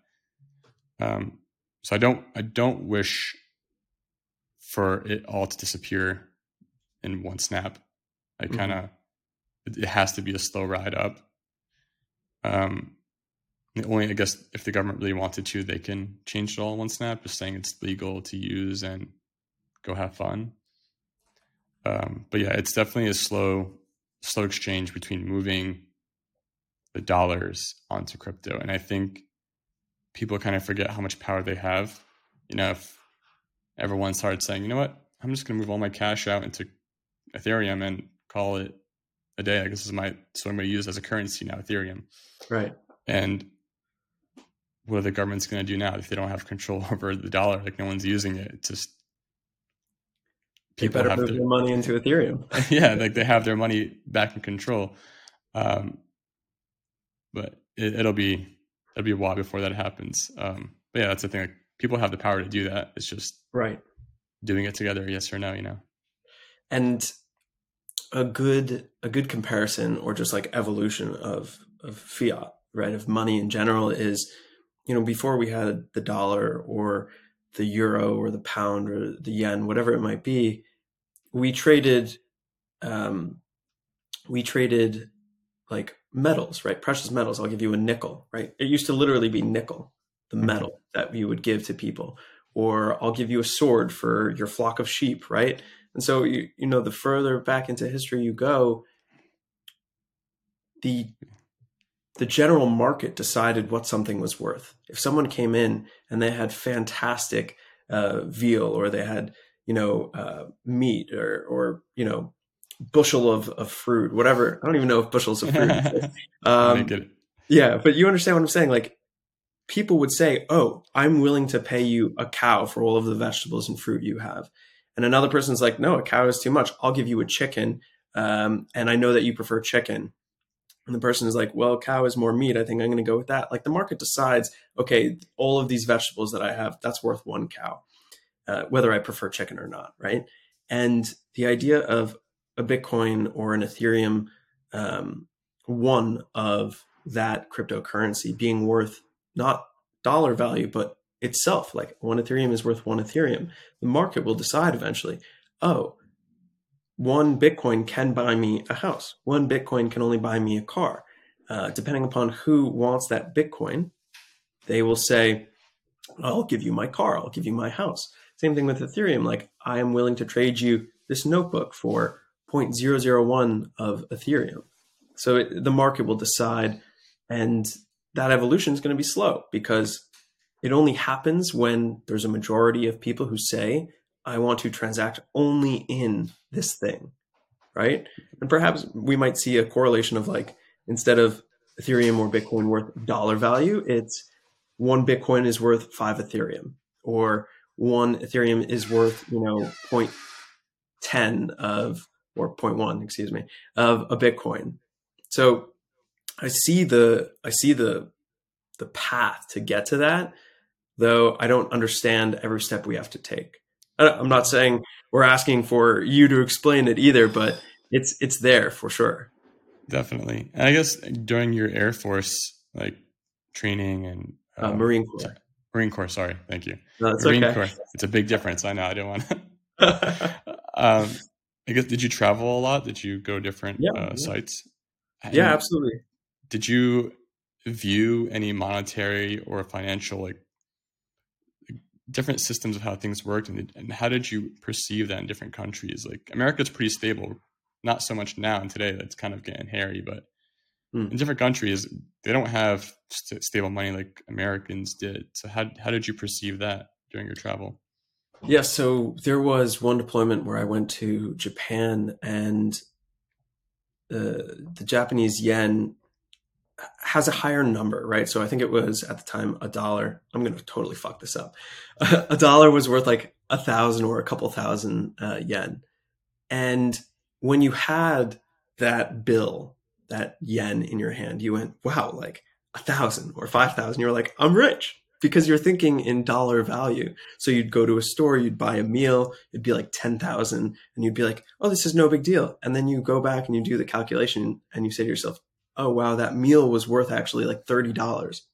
Um, so I don't I don't wish for it all to disappear in one snap. I kind of mm-hmm. it has to be a slow ride up. Um, only I guess if the government really wanted to, they can change it all in one snap, just saying it's legal to use and go have fun. Um, but yeah, it's definitely a slow, slow exchange between moving the dollars onto crypto, and I think people kind of forget how much power they have. You know, if everyone started saying, you know what, I'm just going to move all my cash out into Ethereum and call it a day. I guess this is my so I'm going to use as a currency now, Ethereum. Right. And what are the governments going to do now if they don't have control <laughs> over the dollar? Like no one's using it. It's just people better move their money into Ethereum. <laughs> yeah, like they have their money back in control. Um, but it, will be it'll be a while before that happens. Um, but yeah, that's the thing. Like people have the power to do that. It's just right doing it together, yes or no. You know, and a good a good comparison or just like evolution of of fiat, right? Of money in general is, you know, before we had the dollar or the euro or the pound or the yen, whatever it might be, we traded um, we traded like metals, right? Precious metals. I'll give you a nickel, right? It used to literally be nickel, the mm-hmm. metal that you would give to people. Or I'll give you a sword for your flock of sheep, right? And so you you know the further back into history you go, the the general market decided what something was worth. If someone came in and they had fantastic uh, veal or they had you know uh, meat or or you know bushel of, of fruit, whatever. I don't even know if bushels of fruit. <laughs> um, yeah, but you understand what I'm saying. Like people would say, "Oh, I'm willing to pay you a cow for all of the vegetables and fruit you have," and another person's like, "No, a cow is too much. I'll give you a chicken, um, and I know that you prefer chicken." And the person is like, "Well, cow is more meat. I think I'm going to go with that." Like the market decides, okay, all of these vegetables that I have, that's worth one cow, uh, whether I prefer chicken or not, right? And the idea of a Bitcoin or an Ethereum um, one of that cryptocurrency being worth not dollar value, but itself. Like one Ethereum is worth one Ethereum. The market will decide eventually, oh, one Bitcoin can buy me a house. One Bitcoin can only buy me a car. Uh, depending upon who wants that Bitcoin, they will say, I'll give you my car, I'll give you my house. Same thing with Ethereum. Like, I am willing to trade you this notebook for 0.001 of Ethereum. So it, the market will decide, and that evolution is going to be slow because it only happens when there's a majority of people who say, I want to transact only in this thing, right? And perhaps we might see a correlation of like, instead of Ethereum or Bitcoin worth dollar value, it's one Bitcoin is worth five Ethereum, or one Ethereum is worth, you know, 0.10 of or 0.1, excuse me, of a Bitcoin. So I see the I see the the path to get to that, though I don't understand every step we have to take. I'm not saying we're asking for you to explain it either, but it's it's there for sure. Definitely, and I guess during your Air Force like training and uh, uh, Marine Corps. Marine Corps, sorry, thank you. No, Marine okay. Corps. It's a big difference. I know. I don't want to. <laughs> um, I guess did you travel a lot? Did you go different yeah, uh, yeah. sites? Yeah, absolutely. Did you view any monetary or financial like different systems of how things worked, and, and how did you perceive that in different countries? Like America's pretty stable, not so much now and today. That's kind of getting hairy, but hmm. in different countries they don't have st- stable money like Americans did. So how how did you perceive that during your travel? Yeah, so there was one deployment where I went to Japan and uh, the Japanese yen has a higher number, right? So I think it was at the time a dollar. I'm going to totally fuck this up. <laughs> a dollar was worth like a thousand or a couple thousand uh, yen. And when you had that bill, that yen in your hand, you went, wow, like a thousand or five thousand. You're like, I'm rich because you're thinking in dollar value. So you'd go to a store, you'd buy a meal, it'd be like 10,000 and you'd be like, "Oh, this is no big deal." And then you go back and you do the calculation and you say to yourself, "Oh, wow, that meal was worth actually like $30.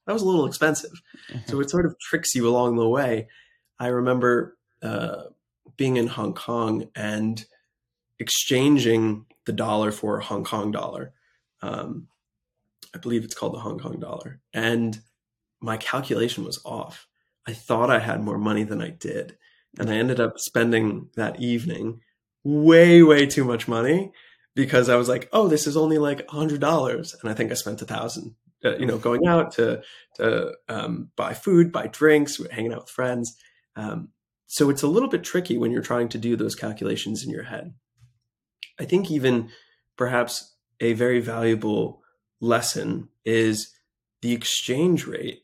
That was a little expensive." so <laughs> it sort of tricks you along the way. I remember uh, being in Hong Kong and exchanging the dollar for a Hong Kong dollar. Um, I believe it's called the Hong Kong dollar. And my calculation was off. I thought I had more money than I did. And I ended up spending that evening way, way too much money because I was like, oh, this is only like a hundred dollars. And I think I spent a thousand, uh, you know, going out to, to um, buy food, buy drinks, hanging out with friends. Um, so it's a little bit tricky when you're trying to do those calculations in your head. I think even perhaps a very valuable lesson is the exchange rate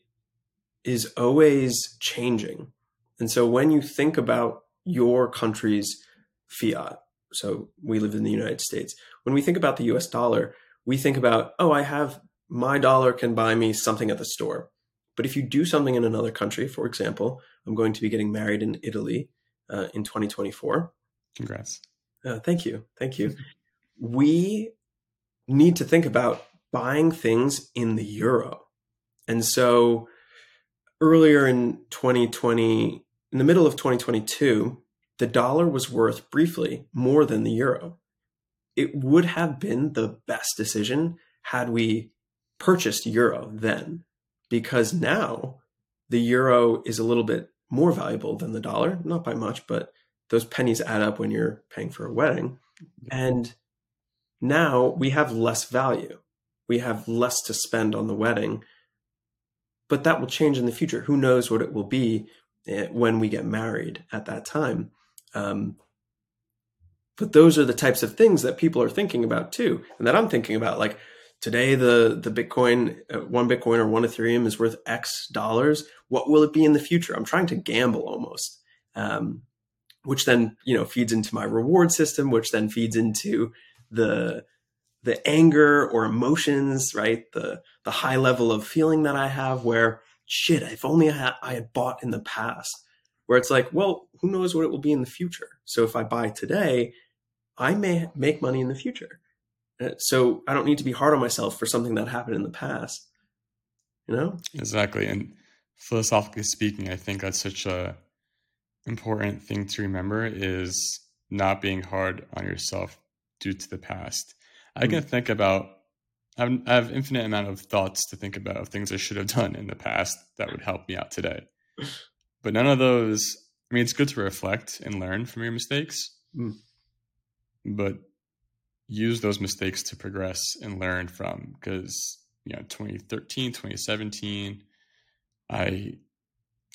is always changing. And so when you think about your country's fiat, so we live in the United States, when we think about the US dollar, we think about, oh, I have my dollar can buy me something at the store. But if you do something in another country, for example, I'm going to be getting married in Italy uh, in 2024. Congrats. Uh, thank you. Thank you. we need to think about buying things in the euro. And so earlier in 2020, in the middle of 2022, the dollar was worth briefly more than the euro. It would have been the best decision had we purchased euro then, because now the euro is a little bit more valuable than the dollar, not by much, but those pennies add up when you're paying for a wedding. And now we have less value. We have less to spend on the wedding but that will change in the future. Who knows what it will be eh, when we get married at that time? Um, but those are the types of things that people are thinking about too, and that I'm thinking about. Like today, the the Bitcoin, uh, one Bitcoin or one Ethereum is worth X dollars. What will it be in the future? I'm trying to gamble almost, um, which then you know feeds into my reward system, which then feeds into the the anger or emotions, right? The the high level of feeling that I have where shit, if only I had, I had bought in the past. Where it's like, well, who knows what it will be in the future? So if I buy today, I may make money in the future. Uh, so I don't need to be hard on myself for something that happened in the past. You know? Exactly. And philosophically speaking, I think that's such a important thing to remember is not being hard on yourself due to the past I can hmm. think about. I have infinite amount of thoughts to think about of things I should have done in the past that would help me out today. But none of those. I mean, it's good to reflect and learn from your mistakes, mm. but use those mistakes to progress and learn from. Because you know, 2013, 2017, I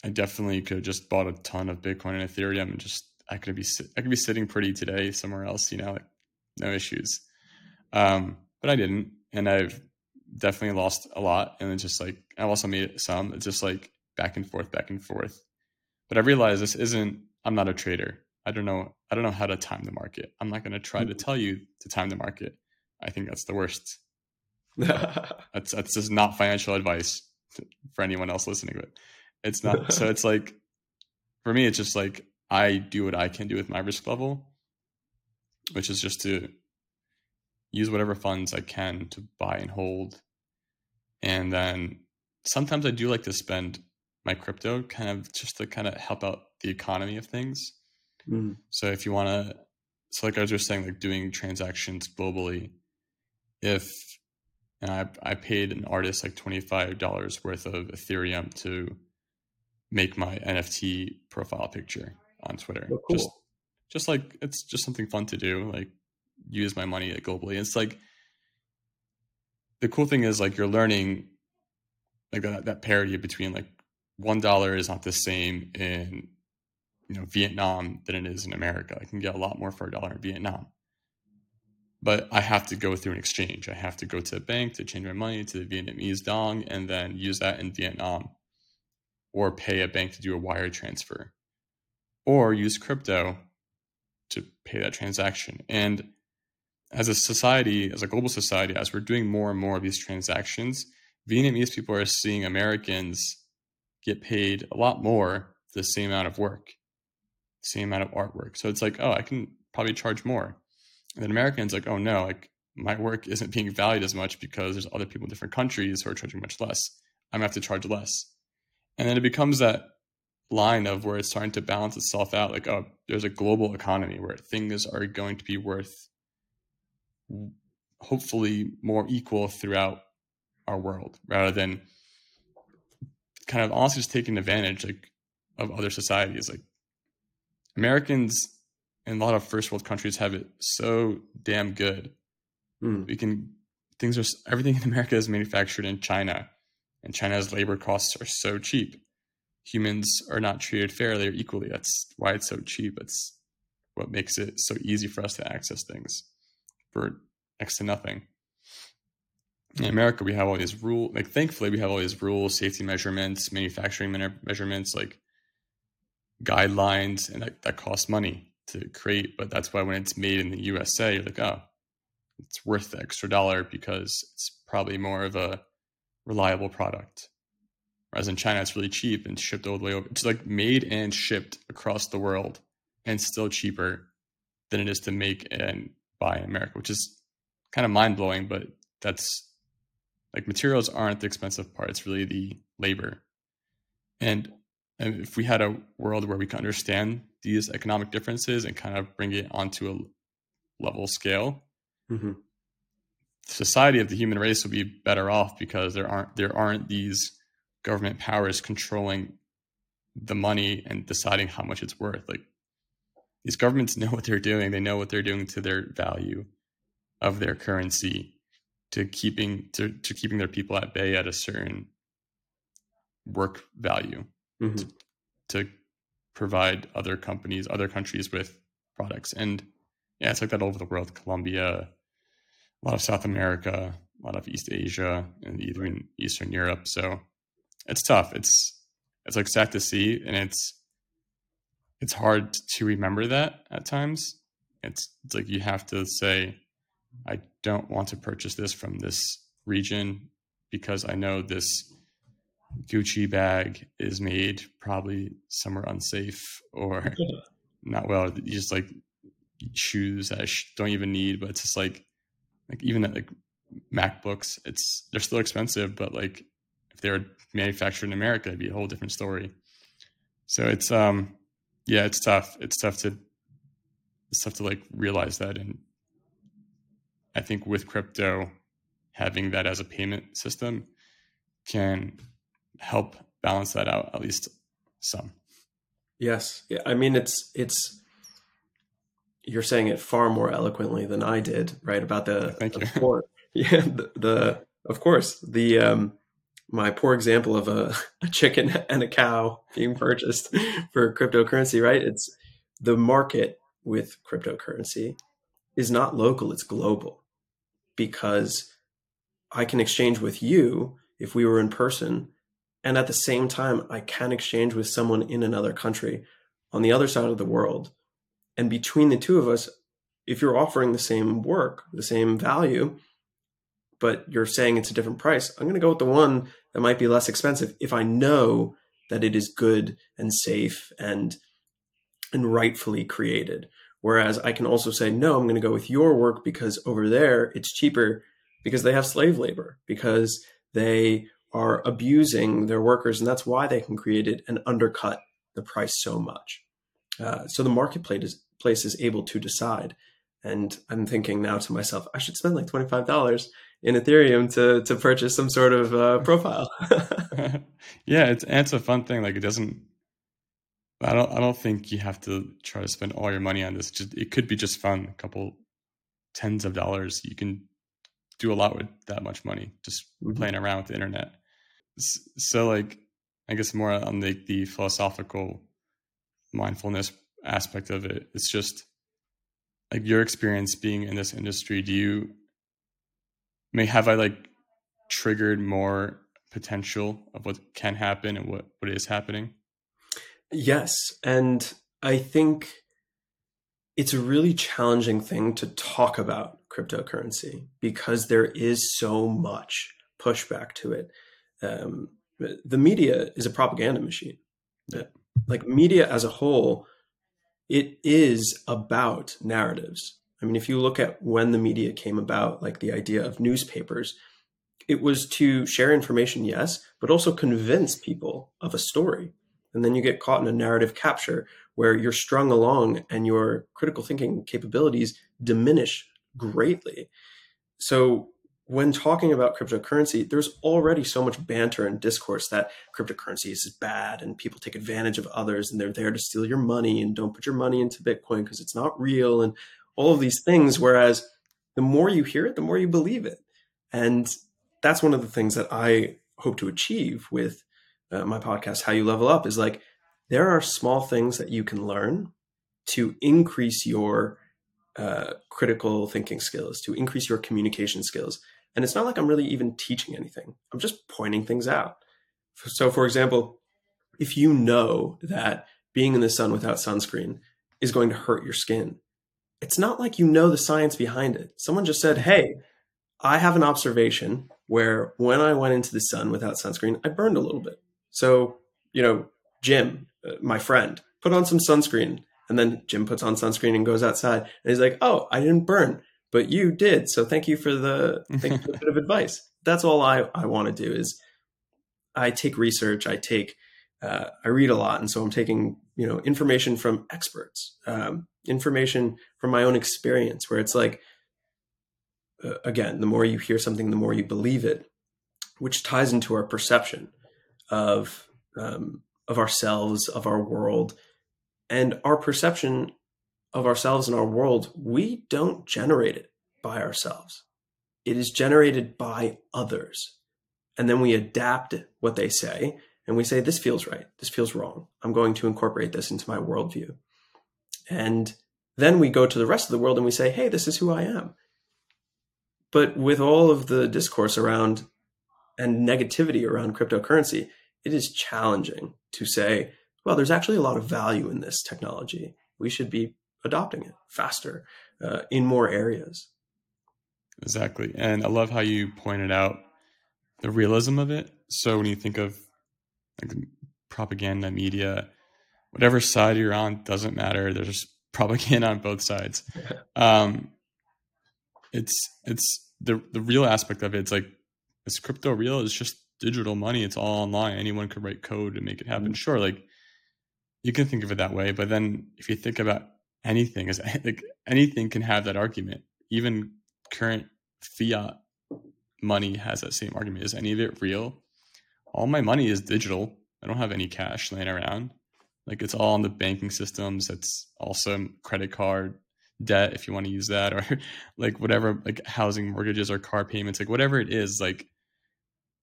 I definitely could have just bought a ton of Bitcoin and Ethereum and just I could be I could be sitting pretty today somewhere else. You know, like no issues. Um, but I didn't, and I've definitely lost a lot. And it's just like I've also made some. It's just like back and forth, back and forth. But I realize this isn't. I'm not a trader. I don't know. I don't know how to time the market. I'm not going to try to mm-hmm. tell you to time the market. I think that's the worst. <laughs> that's that's just not financial advice for anyone else listening. But it's not. so <laughs> it's like for me, it's just like I do what I can do with my risk level, which is just to use whatever funds I can to buy and hold. And then sometimes I do like to spend my crypto kind of just to kind of help out the economy of things. Mm. So if you want to, so like I was just saying, like doing transactions globally, if and I, I paid an artist like $25 worth of Ethereum to make my NFT profile picture on Twitter. Oh, cool. Just, just like it's just something fun to do. Like use my money globally. It's like the cool thing is like you're learning like that, that parity between like one dollar is not the same in you know Vietnam than it is in America. I can get a lot more for a dollar in Vietnam. but I have to go through an exchange. I have to go to a bank to change my money to the Vietnamese dong and then use that in Vietnam or pay a bank to do a wire transfer or use crypto to pay that transaction. And as a society, as a global society, as we're doing more and more of these transactions, Vietnamese people are seeing Americans get paid a lot more for the same amount of work, same amount of artwork. So it's like, oh, I can probably charge more. And then Americans like, oh no, like my work isn't being valued as much because there's other people in different countries who are charging much less. I'm gonna have to charge less. And then it becomes that line of where it's starting to balance itself out like oh there's a global economy where things are going to be worth hopefully more equal throughout our world rather than kind of honestly just taking advantage like of other societies like americans and a lot of first world countries have it so damn good mm. we can things are everything in america is manufactured in china and china's labor costs are so cheap humans are not treated fairly or equally. That's why it's so cheap. It's what makes it so easy for us to access things for next to nothing. In America, we have all these rules. Like, thankfully, we have all these rules, safety measurements, manufacturing measurements, like guidelines, and that, that costs money to create. But that's why when it's made in the USA, you're like, oh, it's worth the extra dollar because it's probably more of a reliable product. Whereas in China, it's really cheap and shipped all the way over. It's like made and shipped across the world and still cheaper than it is to make and buy in America, which is kind of mind blowing, but that's like materials aren't the expensive part. It's really the labor. And, and if we had a world where we could understand these economic differences and kind of bring it onto a level scale, mm-hmm. society of the human race would be better off because there aren't there aren't these government powers controlling the money and deciding how much it's worth. Like these governments <laughs> know what they're doing. They know what they're doing to their value of their currency to keeping to, to keeping their people at bay at a certain work value mm-hmm. to, to provide other companies, other countries with products. And yeah, it's like that all over the world. Colombia, a lot of South America, a lot of East Asia, and even Eastern Europe. So it's tough. It's it's like sad to see, and it's it's hard to remember that at times. It's, it's like you have to say, I don't want to purchase this from this region because I know this Gucci bag is made probably somewhere unsafe or <laughs> not well. You just like shoes that I don't even need, but it's just like like even at like MacBooks, it's they're still expensive, but like if they were manufactured in America, it'd be a whole different story. So it's um yeah, it's tough. It's tough to it's tough to like realize that and I think with crypto having that as a payment system can help balance that out at least some. Yes. Yeah, I mean it's it's you're saying it far more eloquently than I did, right? About the <laughs> thank you. The, <laughs> yeah, the, the of course the um my poor example of a, <laughs> a chicken and a cow being purchased for cryptocurrency, right? It's the market with cryptocurrency is not local, it's global because I can exchange with you if we were in person. And at the same time, I can exchange with someone in another country on the other side of the world. And between the two of us, if you're offering the same work, the same value, but you're saying it's a different price, I'm going to go with the one that might be less expensive if I know that it is good and safe and and rightfully created. Whereas I can also say, no, I'm going to go with your work because over there it's cheaper because they have slave labor, because they are abusing their workers, and that's why they can create it and undercut the price so much. Uh, so the marketplace is, place is able to decide. And I'm thinking now to myself, I should spend like $25 in Ethereum to to purchase some sort of uh, profile. <laughs> <laughs> yeah, it's it's a fun thing. Like it doesn't. I don't. I don't think you have to try to spend all your money on this. Just it could be just fun. A couple tens of dollars. You can do a lot with that much money just mm-hmm. playing around with the internet. So like, I guess more on the the philosophical mindfulness aspect of it. It's just like your experience being in this industry, do you may have I like triggered more potential of what can happen and what, what is happening? Yes. And I think it's a really challenging thing to talk about cryptocurrency because there is so much pushback to it. Um, the media is a propaganda machine. Like media as a whole, it is about narratives. I mean, if you look at when the media came about, like the idea of newspapers, it was to share information, yes, but also convince people of a story. And then you get caught in a narrative capture where you're strung along and your critical thinking capabilities diminish greatly. So when talking about cryptocurrency, there's already so much banter and discourse that cryptocurrency is bad and people take advantage of others and they're there to steal your money and don't put your money into Bitcoin because it's not real and all of these things. Whereas the more you hear it, the more you believe it. And that's one of the things that I hope to achieve with uh, my podcast, How You Level Up, is like there are small things that you can learn to increase your uh, critical thinking skills, to increase your communication skills. And it's not like I'm really even teaching anything, I'm just pointing things out. So, for example, if you know that being in the sun without sunscreen is going to hurt your skin, it's not like you know the science behind it. Someone just said, Hey, I have an observation where when I went into the sun without sunscreen, I burned a little bit. So, you know, Jim, uh, my friend, put on some sunscreen. And then Jim puts on sunscreen and goes outside. And he's like, Oh, I didn't burn, but you did. So thank you for the, thank you for the bit of <laughs> advice. That's all I, I want to do is I take research, I take, uh, I read a lot. And so I'm taking, you know, information from experts, um, information from my own experience where it's like, uh, again, the more you hear something, the more you believe it, which ties into our perception of um, of ourselves, of our world, and our perception of ourselves and our world. We don't generate it by ourselves; it is generated by others, and then we adapt what they say, and we say, "This feels right. This feels wrong. I'm going to incorporate this into my worldview," and then we go to the rest of the world and we say, "Hey, this is who I am." But with all of the discourse around and negativity around cryptocurrency, it is challenging to say, well, there's actually a lot of value in this technology. We should be adopting it faster uh, in more areas. Exactly. And I love how you pointed out the realism of it. So when you think of like propaganda, media, whatever side you're on doesn't matter. There's <laughs> propaganda on both sides. <laughs> Um, it's it's the the real aspect of it. It's like is crypto real? It's just digital money. It's all online. Anyone could write code and make it happen. Mm-hmm. Sure, like you can think of it that way, but then if you think about anything, is <laughs> like anything can have that argument. Even current fiat money has that same argument. Is any of it real? All my money is digital. I don't have any cash laying around. Like it's all on the banking systems. It's also credit card debt if you want to use that <laughs> or like whatever like housing mortgages or car payments like whatever it is like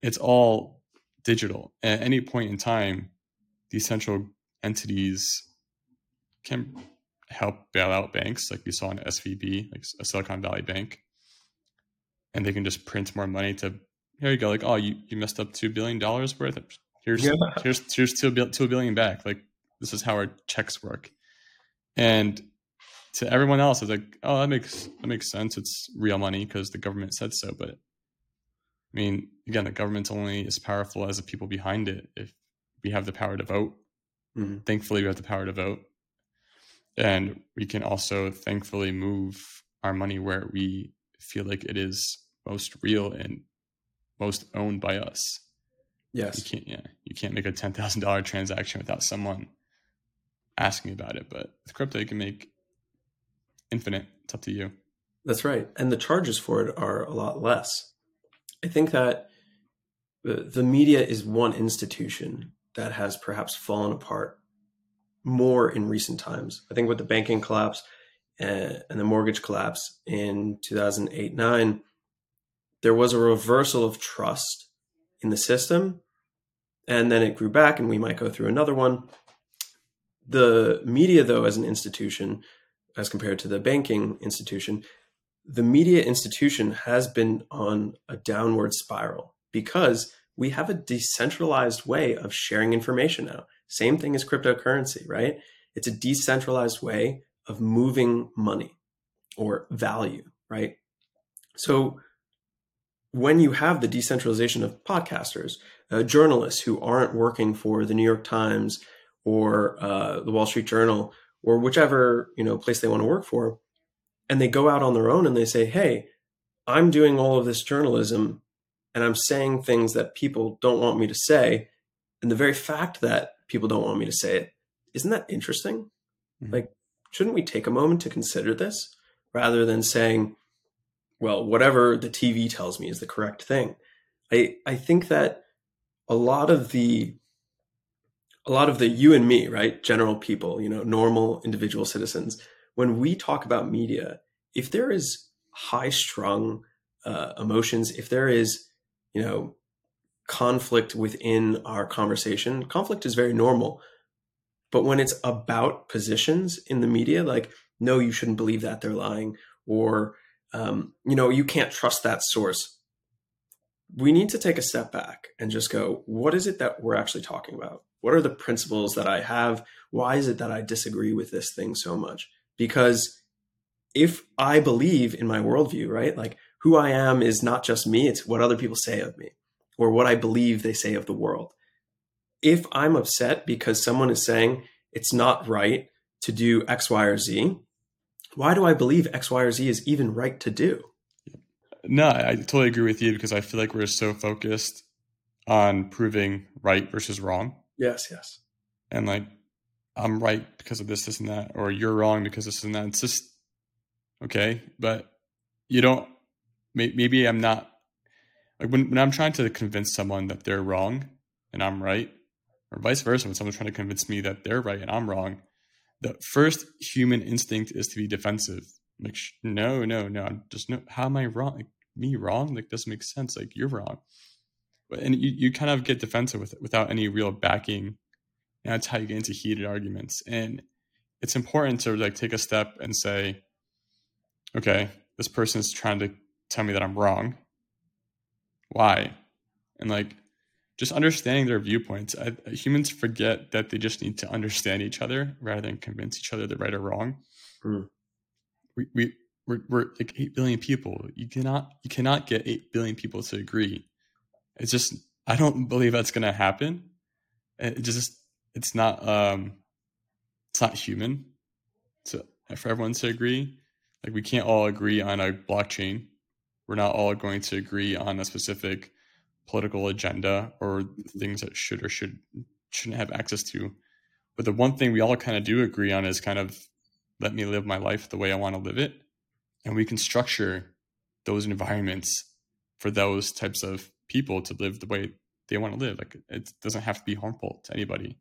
it's all digital at any point in time these central entities can help bail out banks like we saw in svb like a silicon valley bank and they can just print more money to here you go like oh you, you messed up two billion dollars worth here's yeah. here's here's two, two billion back like this is how our checks work and to everyone else, it's like, oh, that makes that makes sense. It's real money because the government said so. But I mean, again, the government's only as powerful as the people behind it. If we have the power to vote, mm-hmm. thankfully, we have the power to vote, and we can also thankfully move our money where we feel like it is most real and most owned by us. Yes. You can't yeah, you can't make a ten thousand dollar transaction without someone asking about it. But with crypto you can make infinite. It's up to you. That's right. And the charges for it are a lot less. I think that the, media is one institution that has perhaps fallen apart more in recent times. I think with the banking collapse and, and the mortgage collapse in 2008 9, there was a reversal of trust in the system. And then it grew back, and we might go through another one. The media, though, as an institution, as compared to the banking institution, the media institution has been on a downward spiral because we have a decentralized way of sharing information now. Same thing as cryptocurrency, right? It's a decentralized way of moving money or value, right? So when you have the decentralization of podcasters, uh, journalists who aren't working for the New York Times or uh, the Wall Street Journal or whichever you know place they want to work for, and they go out on their own and they say, "Hey, I'm doing all of this journalism, and I'm saying things that people don't want me to say," and the very fact that people don't want me to say it, isn't that interesting? Mm-hmm. Like, shouldn't we take a moment to consider this rather than saying, "Well, whatever the TV tells me is the correct thing"? I I think that a lot of the a lot of the you and me, right? General people, you know, normal individual citizens. When we talk about media, if there is high strung uh, emotions, if there is, you know, conflict within our conversation, conflict is very normal. But when it's about positions in the media, like, no, you shouldn't believe that they're lying, or, um, you know, you can't trust that source. We need to take a step back and just go, what is it that we're actually talking about? What are the principles that I have? Why is it that I disagree with this thing so much? Because if I believe in my worldview, right, like who I am is not just me, it's what other people say of me or what I believe they say of the world. If I'm upset because someone is saying it's not right to do X, Y, or Z, why do I believe X, Y, or Z is even right to do? No, I totally agree with you because I feel like we're so focused on proving right versus wrong. Yes, yes. And like, I'm right because of this, this, and that, or you're wrong because this and that. It's just okay, but you don't. Maybe I'm not like when when I'm trying to convince someone that they're wrong and I'm right, or vice versa. When someone's trying to convince me that they're right and I'm wrong, the first human instinct is to be defensive. I'm like, no, no, no. I'm just no. How am I wrong? Like, me wrong? Like doesn't make sense. Like you're wrong and you, you kind of get defensive with without any real backing. And that's how you get into heated arguments. And it's important to like take a step and say, okay, this person is trying to tell me that I'm wrong. Why? And like just understanding their viewpoints. I, humans forget that they just need to understand each other rather than convince each other they're right or wrong. Mm. We, we we're, we're like 8 billion people. You cannot you cannot get 8 billion people to agree it's just I don't believe that's going to happen. It just it's not um it's not human to for everyone to agree. Like we can't all agree on a blockchain. We're not all going to agree on a specific political agenda or things that should or should shouldn't have access to. But the one thing we all kind of do agree on is kind of let me live my life the way I want to live it. And we can structure those environments for those types of people to live the way they want to live. Like it doesn't have to be harmful to anybody.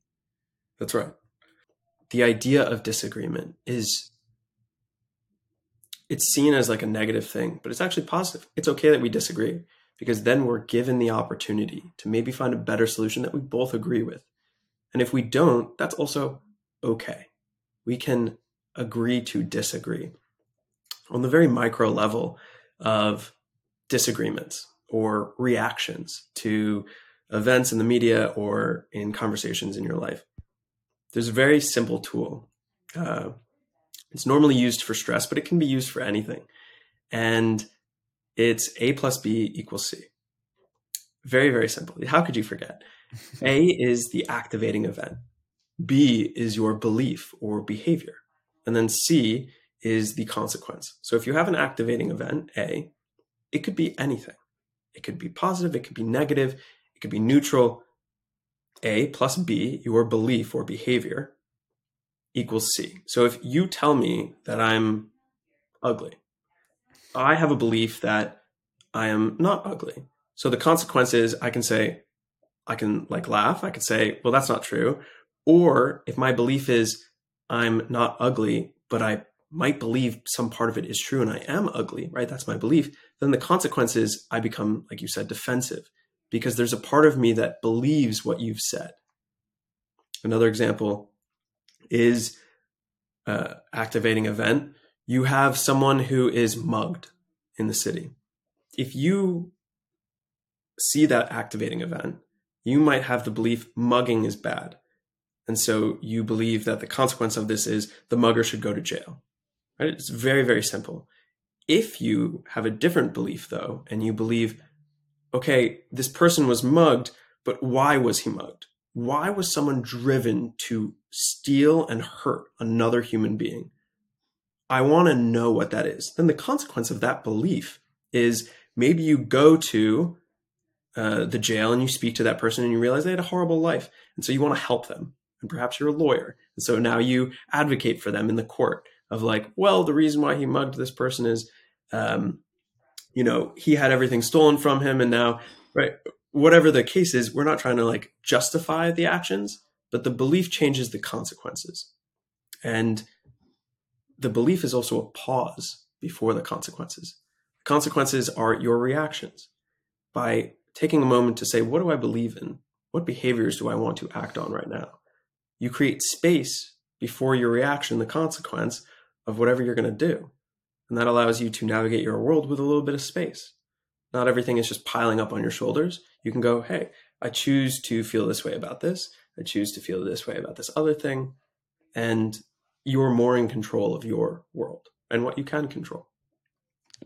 That's right. The idea of disagreement is it's seen as like a negative thing, but it's actually positive. It's okay that we disagree because then we're given the opportunity to maybe find a better solution that we both agree with. And if we don't, that's also okay. We can agree to disagree on the very micro level of disagreements or reactions to events in the media or in conversations in your life. There's a very simple tool. Uh, it's normally used for stress, but it can be used for anything. And it's A plus B equals C. Very, very simple. How could you forget? <laughs> A is the activating event, B is your belief or behavior, and then C is the consequence. So if you have an activating event, A, it could be anything. It could be positive, it could be negative, it could be neutral. A plus B, your belief or behavior, equals C. So if you tell me that I'm ugly, I have a belief that I am not ugly. So the consequence is I can say, I can like laugh, I could say, well, that's not true. Or if my belief is I'm not ugly, but I might believe some part of it is true and I am ugly, right? That's my belief. Then the consequence is I become, like you said, defensive because there's a part of me that believes what you've said. Another example is uh, activating event, you have someone who is mugged in the city. If you see that activating event, you might have the belief mugging is bad. And so you believe that the consequence of this is the mugger should go to jail. Right? It's very, very simple. If you have a different belief, though, and you believe, okay, this person was mugged, but why was he mugged? Why was someone driven to steal and hurt another human being? I want to know what that is. Then the consequence of that belief is maybe you go to uh, the jail and you speak to that person and you realize they had a horrible life. And so you want to help them. And perhaps you're a lawyer. And so now you advocate for them in the court of like, well, the reason why he mugged this person is, um, you know, he had everything stolen from him. And now, right, whatever the case is, we're not trying to like justify the actions, but the belief changes the consequences. And the belief is also a pause before the consequences. Consequences are your reactions. By taking a moment to say, what do I believe in? What behaviors do I want to act on right now? You create space before your reaction, the consequence of whatever you're going to do. And that allows you to navigate your world with a little bit of space. Not everything is just piling up on your shoulders. You can go, hey, I choose to feel this way about this. I choose to feel this way about this other thing. And you're more in control of your world and what you can control.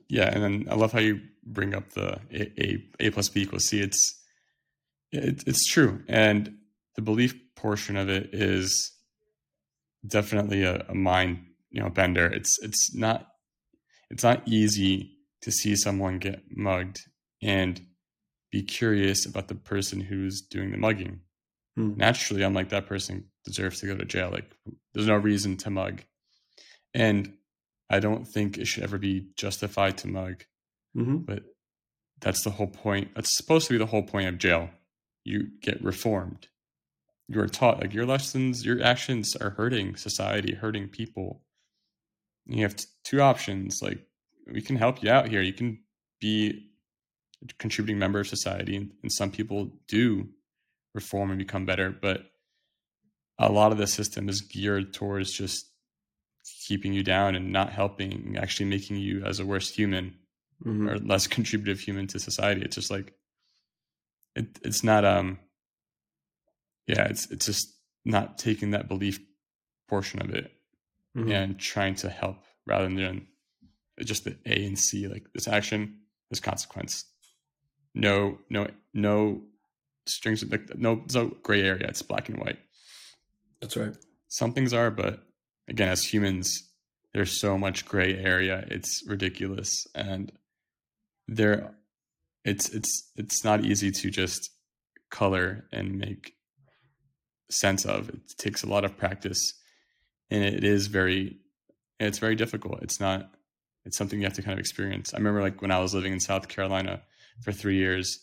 Yeah, and then I love how you bring up the a a, a plus b equals c. It's it, it's true, and the belief portion of it is definitely a, a mind you know bender. It's it's not it's not easy to see someone get mugged and be curious about the person who's doing the mugging. Hmm. Naturally, I'm like that person deserves to go to jail. Like there's no reason to mug. And I don't think it should ever be justified to mug. Mm-hmm. But that's the whole point. That's supposed to be the whole point of jail. You get reformed. You are taught like your lessons, your actions are hurting society, hurting people. You have two options. Like we can help you out here. You can be a contributing member of society, and, and some people do reform and become better. But a lot of the system is geared towards just keeping you down and not helping, actually making you as a worse human mm-hmm. or less contributive human to society. It's just like it, it's not um yeah, it's it's just not taking that belief portion of it mm-hmm. and trying to help rather than just the A and C, like this action, this consequence. No, no, no strings, like no, no gray area. It's black and white. That's right. Some things are, but again, as humans, there's so much gray area. It's ridiculous, and there, it's it's it's not easy to just color and make sense of. It takes a lot of practice, and it is very, it's very difficult. It's not. It's something you have to kind of experience. I remember like when I was living in South Carolina for three years.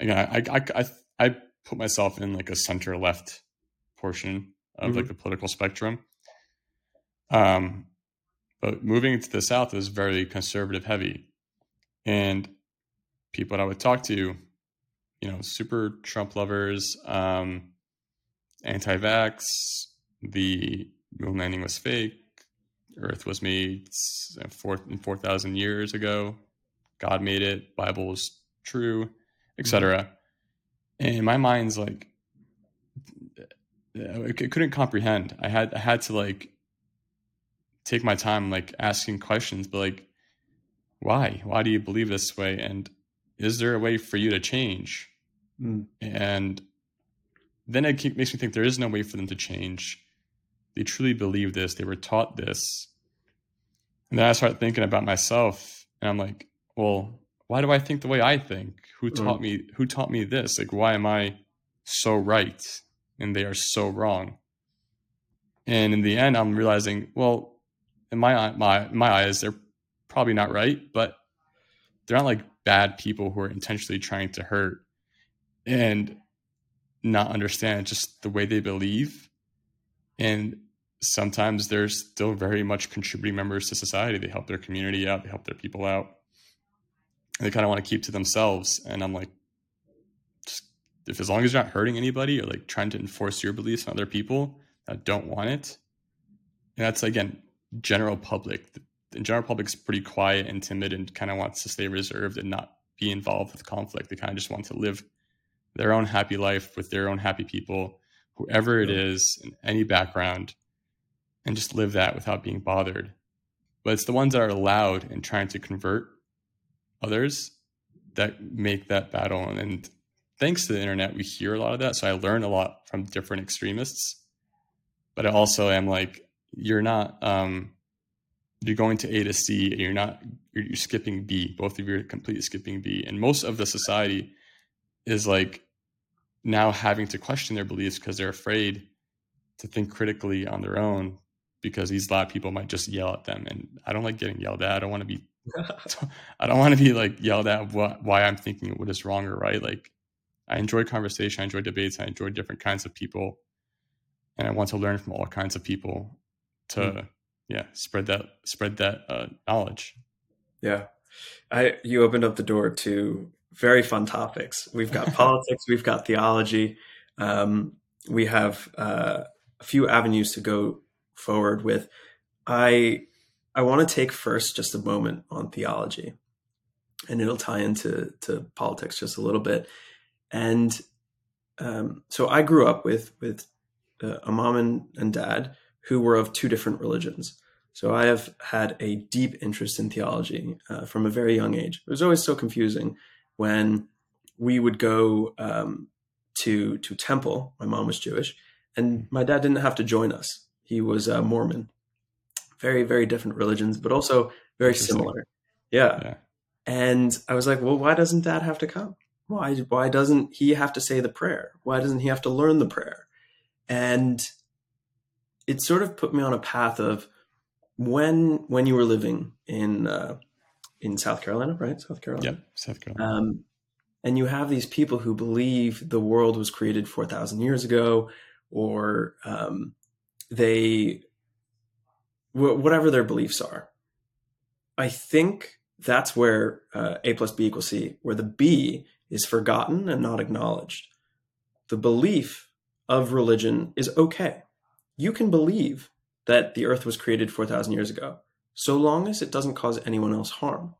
Again, I I I, I put myself in like a center left portion of mm-hmm. like the political spectrum. Um, but moving to the South is very conservative heavy. And people that I would talk to, you know, super Trump lovers, um, anti vax, the moon landing was fake, Earth was made four, 4,000 years ago, God made it, Bible is true, etc. Mm-hmm. And my mind's like, I couldn't comprehend. I had I had to like take my time like asking questions, but like why? Why do you believe this way? And is there a way for you to change? Mm. And then it makes me think there is no way for them to change. They truly believe this. They were taught this. And then I start thinking about myself, and I'm like, well, why do I think the way I think? Who mm. taught mm. me? Who taught me this? Like, why am I so right? and they are so wrong. And in the end, I'm realizing, well, in my my my eyes, they're probably not right, but they're not like bad people who are intentionally trying to hurt and not understand just the way they believe. And sometimes they're still very much contributing members to society. They help their community out, they help their people out. And they kind of want to keep to themselves. And I'm like, if as long as you're not hurting anybody or like trying to enforce your beliefs on other people that don't want it and that's again general public. The general public's pretty quiet and timid and kind of wants to stay reserved and not be involved with conflict. They kind of just want to live their own happy life with their own happy people, whoever it is, in any background, and just live that without being bothered. But it's the ones that are loud and trying to convert others that make that battle. And thanks to the internet, we hear a lot of that. So I learn a lot from different extremists. But I also am like, you're not, um, you're going to A to C, and you're not, you're, you're skipping B. Both of you are completely skipping B. And most of the society is like now having to question their beliefs because they're afraid to think critically on their own because these loud people might just yell at them and i don't like getting yelled at i don't want to be <laughs> <laughs> i don't want to be like yelled at what, why i'm thinking what is wrong or right like i enjoy conversation i enjoy debates i enjoy different kinds of people and i want to learn from all kinds of people to mm. yeah spread that spread that uh, knowledge yeah i you opened up the door to very fun topics. We've got <laughs> politics, we've got theology, um, we have uh, a few avenues to go forward with. I I want to take first just a moment on theology, and it'll tie into to politics just a little bit. And um, so I grew up with with uh, a mom and, and dad who were of two different religions. So I have had a deep interest in theology uh, from a very young age. It was always so confusing when we would go um, to to temple. My mom was Jewish, and my dad didn't have to join us. He was a Mormon. Very very different religions, but also very similar. Yeah. yeah. And I was like, well, why doesn't dad have to come? Why why doesn't he have to say the prayer? Why doesn't he have to learn the prayer? And it sort of put me on a path of when when you were living in uh, in South Carolina, right? South Carolina. Yeah, South Carolina. Um, and you have these people who believe the world was created 4,000 years ago, or um, they, whatever their beliefs are. I think that's where uh, A plus B equals C, where the B is forgotten and not acknowledged. The belief of religion is okay. You can believe that the earth was created 4,000 years ago so long as it doesn't cause anyone else harm.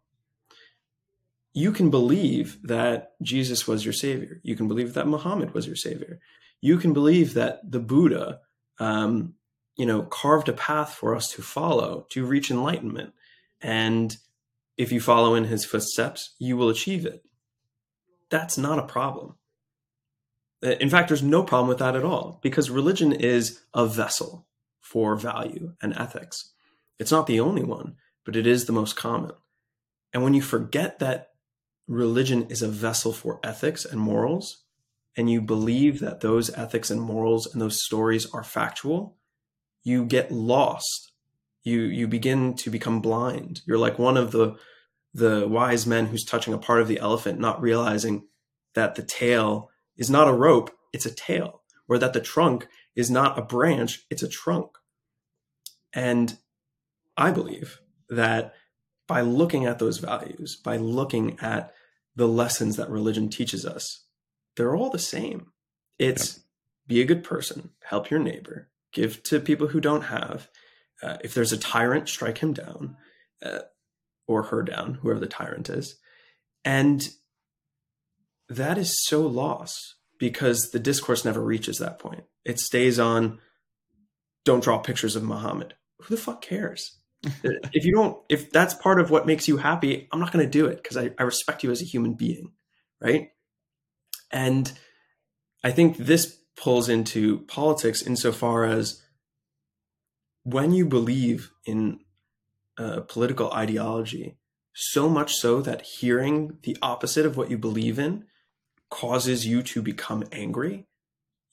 You can believe that Jesus was your savior. You can believe that Muhammad was your savior. You can believe that the Buddha, um, you know, carved a path for us to follow to reach enlightenment. And if you follow in his footsteps, you will achieve it. That's not a problem. Eh, in fact, there's no problem with that at all because religion is a vessel for value and ethics. It's not the only one, but it is the most common. And when you forget that religion is a vessel for ethics and morals, and you believe that those ethics and morals and those stories are factual, you get lost. You you begin to become blind. You're like one of the the wise men who's touching a part of the elephant, not realizing that the tail is not a rope, it's a tail, or that the trunk is not a branch, it's a trunk. And I believe that by looking at those values, by looking at the lessons that religion teaches us, they're all the same. It's be a good person, help your neighbor, give to people who don't have. Uh, if there's a tyrant, strike him down uh, or her down, whoever the tyrant is. And that is so lost because the discourse never reaches that point. It stays on don't draw pictures of Muhammad. Who the fuck cares? <laughs> if you don't, if that's part of what makes you happy, I'm not going to do it because I, I respect you as a human being. Right. And I think this pulls into politics insofar as when you believe in a political ideology, so much so that hearing the opposite of what you believe in causes you to become angry,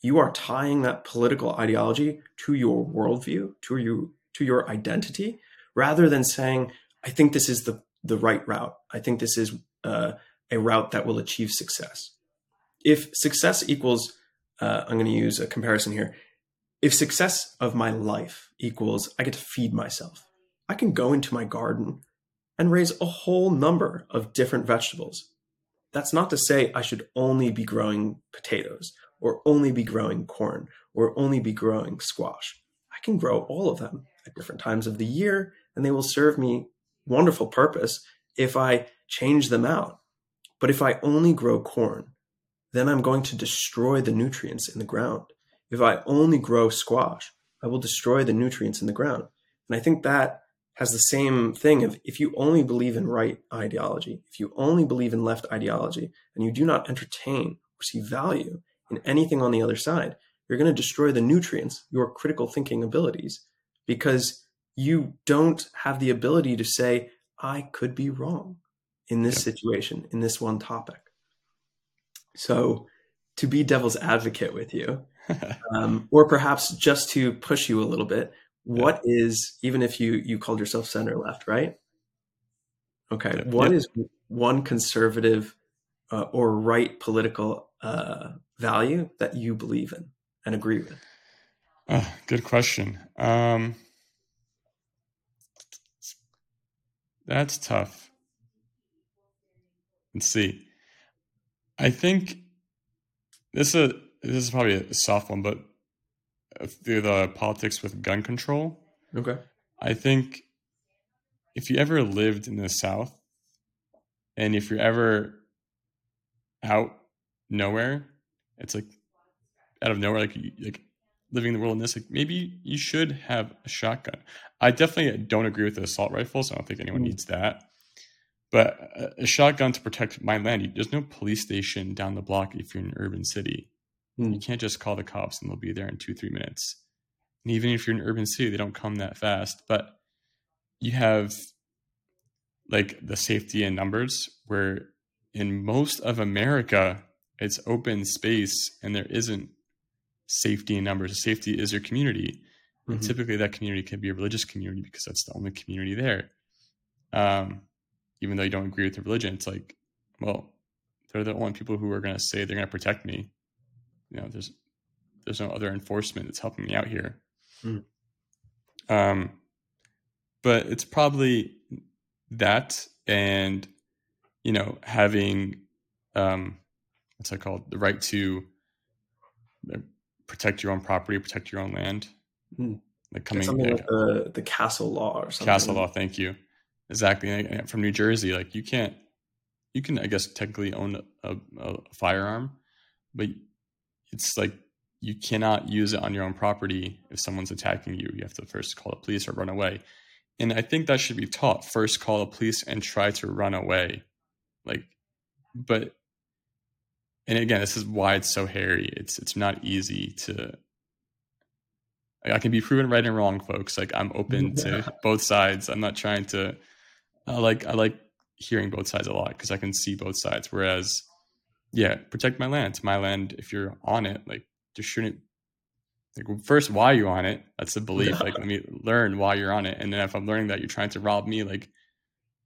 you are tying that political ideology to your worldview, to you to your identity, rather than saying, I think this is the, the right route. I think this is uh, a route that will achieve success. If success equals, uh, I'm going to use a comparison here. If success of my life equals I get to feed myself, I can go into my garden and raise a whole number of different vegetables. That's not to say I should only be growing potatoes or only be growing corn or only be growing squash. I can grow all of them at different times of the year, and they will serve me wonderful purpose if I change them out. But if I only grow corn, then I'm going to destroy the nutrients in the ground. If I only grow squash, I will destroy the nutrients in the ground. And I think that has the same thing of if you only believe in right ideology, if you only believe in left ideology, and you do not entertain or see value in anything on the other side, you're going to destroy the nutrients, your critical thinking abilities, because you don't have the ability to say, I could be wrong in this situation, in this one topic. So, to be devil's advocate with you, <laughs> um, or perhaps just to push you a little bit, what yeah. is even if you you called yourself center left, right? Okay, yeah. what is one conservative uh, or right political uh, value that you believe in and agree with? Uh, good question. Um, that's tough. Let's see. I think this is a, this is probably a soft one, but through the politics with gun control. Okay. I think if you ever lived in the South, and if you're ever out nowhere, it's like out of nowhere, like like living in the wilderness. Like maybe you should have a shotgun. I definitely don't agree with the assault rifles. I don't think anyone mm. needs that. But a, shotgun to protect my land. There's no police station down the block if you're in an urban city. Mm. You can't just call the cops and they'll be there in two three minutes. And even if you're in an urban city, they don't come that fast. But you have like the safety in numbers where in most of America, it's open space and there isn't safety in numbers. Safety is your community. Mm-hmm. And typically that community can be a religious community because that's the only community there. Um, even though you don't agree with the religion, it's like, well, they're the only people who are going to say they're going to protect me. You know, there's there's no other enforcement that's helping me out here. Mm. Um, but it's probably that and you know having um, what's that called the right to uh, protect your own property, protect your own land. Mm. Like coming something like, like the the castle law or something. Castle law, thank you. Exactly. From New Jersey, like you can't, you can, I guess, technically own a, a, firearm, but it's like you cannot use it on your own property if someone's attacking you. You have to first call the police or run away. And I think that should be taught. First call the police and try to run away. Like, but and again, this is why it's so hairy. It's it's not easy to. I can be proven right and wrong, folks. Like I'm open <laughs> to both sides. I'm not trying to. I like I like hearing both sides a lot because I can see both sides. Whereas, yeah, protect my land. It's my land. If you're on it, like there shouldn't. Like first, why you on it? That's the belief. Like <laughs> let me learn why you're on it, and then if I'm learning that you're trying to rob me, like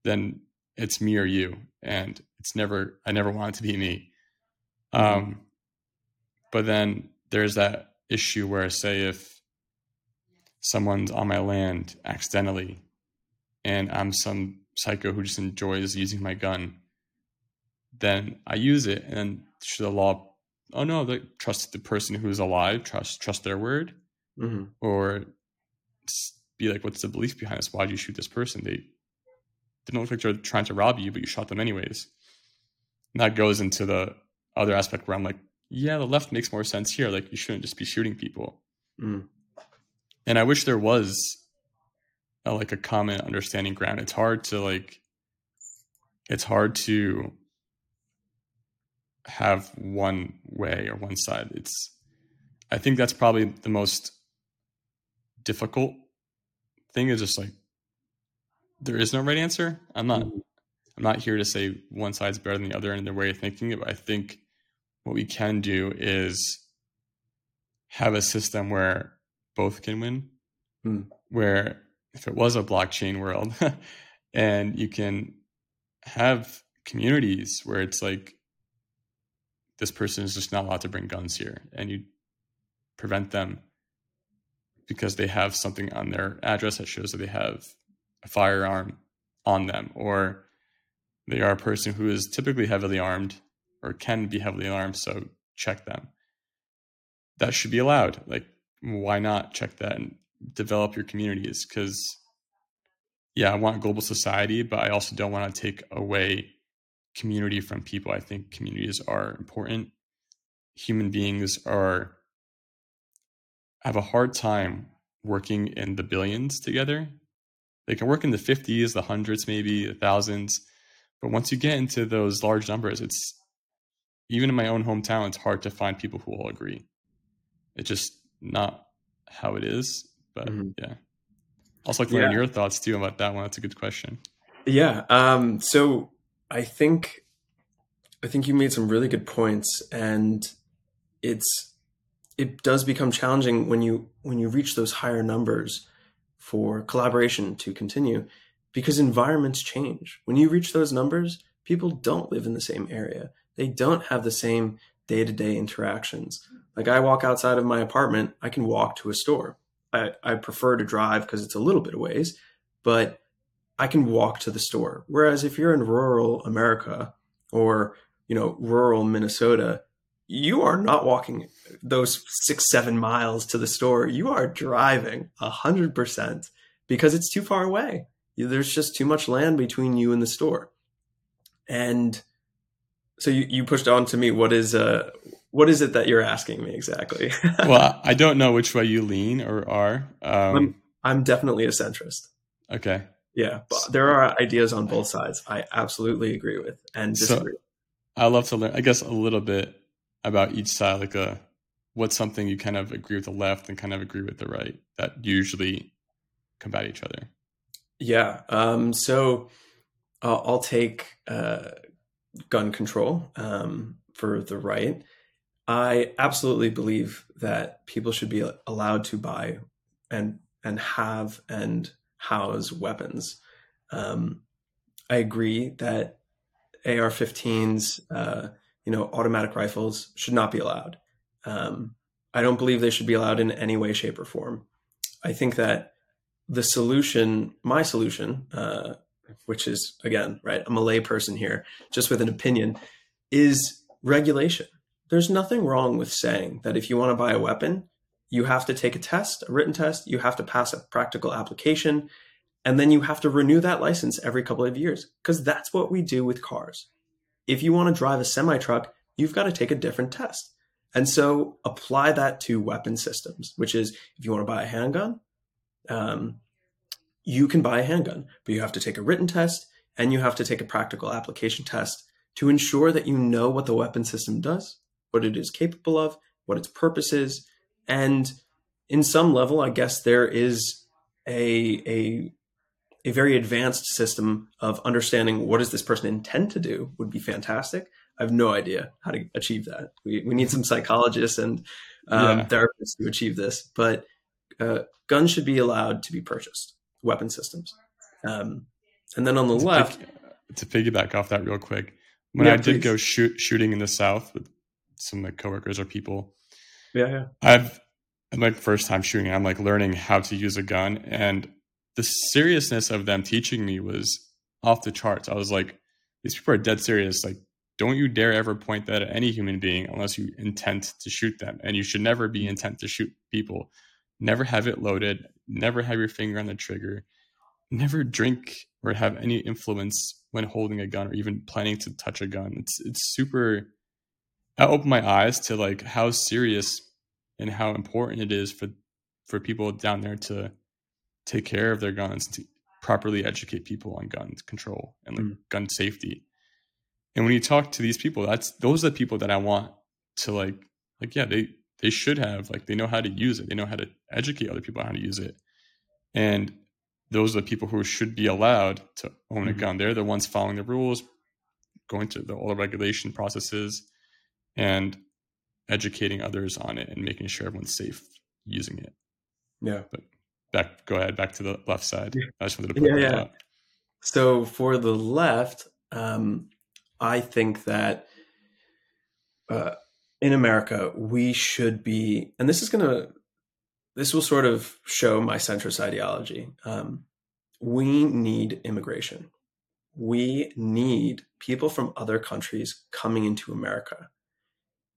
then it's me or you, and it's never. I never want it to be me. Mm-hmm. Um, but then there's that issue where, say, if someone's on my land accidentally and I'm some psycho who just enjoys using my gun, then I use it. And should the law, oh no, like, trust the person who's alive, trust trust their word, mm-hmm. or be like, what's the belief behind this? Why did you shoot this person? They didn't look like they're trying to rob you, but you shot them anyways. And that goes into the other aspect where I'm like, yeah, the left makes more sense here. Like you shouldn't just be shooting people. Mm. And I wish there was a, like a common understanding ground. It's hard to like, it's hard to have one way or one side. It's, I think that's probably the most difficult thing is just like, there is no right answer. I'm not, mm. I'm not here to say one side's better than the other in their way of thinking it, but I think what we can do is have a system where both can win. Hmm. Where if it was a blockchain world <laughs> and you can have communities where it's like this person is just not allowed to bring guns here and you prevent them because they have something on their address that shows that they have a firearm on them or they are a person who is typically heavily armed or can be heavily armed, so check them. That should be allowed. Like, why not check that? And develop your communities because yeah i want global society but i also don't want to take away community from people. I think communities are important. Human beings are have a hard time working in the billions together. They can work in the 50s the hundreds maybe the thousands but once you get into those large numbers it's even in my own hometown it's hard to find people who all agree. It's just not how it is but mm-hmm. yeah also like learn yeah. your thoughts too about that one that's a good question yeah um so i think i think you made some really good points and it's it does become challenging when you when you reach those higher numbers for collaboration to continue because environments change. When you reach those numbers, people don't live in the same area. They don't have the same day-to-day interactions. Like I walk outside of my apartment, I can walk to a store. I, I prefer to drive because it's a little bit of ways, but I can walk to the store. Whereas if you're in rural America or you know rural Minnesota, you are not walking those six, seven miles to the store. You are driving a hundred percent because it's too far away. There's just too much land between you and the store. And so you, you pushed on to me. What is uh what is it that you're asking me exactly? <laughs> well, I don't know which way you lean or are. Um, I'm, I'm definitely a centrist. Okay. Yeah, but there are ideas on both sides. I absolutely agree with and disagree. So, I love to learn. I guess a little bit about each side, like a what's something you kind of agree with the left and kind of agree with the right that usually combat each other. Yeah. Um, so uh, I'll take uh, gun control um, for the right. I absolutely believe that people should be allowed to buy and and have and house weapons. Um, I agree that AR-15s, uh, you know, automatic rifles should not be allowed. Um, I don't believe they should be allowed in any way, shape, or form. I think that the solution, my solution, uh, which is again, right, I'm a layperson here, just with an opinion, is regulation. There's nothing wrong with saying that if you want to buy a weapon, you have to take a test, a written test, you have to pass a practical application, and then you have to renew that license every couple of years because that's what we do with cars if you want to drive a semi truck, you've got to take a different test. And so apply that to weapon systems, which is if you want to buy a handgun, um, you can buy a handgun, but you have to take a written test and you have to take a practical application test to ensure that you know what the weapon system does, what it is capable of, what its purpose is. And in some level, I guess there is a, a a very advanced system of understanding what does this person intend to do would be fantastic. I have no idea how to achieve that. We, we need some psychologists and um, yeah. therapists to achieve this, but uh, guns should be allowed to be purchased, weapon systems. Um, and then on the to left, pick, to piggyback off that real quick, when yeah, I did go shoot shooting in the South with some of my coworkers or people, yeah, yeah, I've like first time shooting, I'm like learning how to use a gun, and the seriousness of them teaching me was off the charts. I was like, these people are dead serious. Like, don't you dare ever point that at any human being unless you intend to shoot them. And you should never be mm. intent to shoot people. Never have it loaded. Never have your finger on the trigger. Never drink or have any influence when holding a gun or even planning to touch a gun. It's it's super. I opened my eyes to like how serious and how important it is for for people down there to take care of their guns, to properly educate people on gun control and like mm. gun safety. And when you talk to these people, that's those are the people that I want to like like yeah, they they should have like they know how to use it. They know how to educate other people on how to use it. And those are the people who should be allowed to own a mm-hmm. gun. They're the ones following the rules, going to the, all the regulation processes, and educating others on it and making sure everyone's safe using it. Yeah. But back go ahead back to the left side i just wanted to yeah, yeah. Out. so for the left um, i think that uh, in america we should be and this is going to this will sort of show my centrist ideology um, we need immigration we need people from other countries coming into america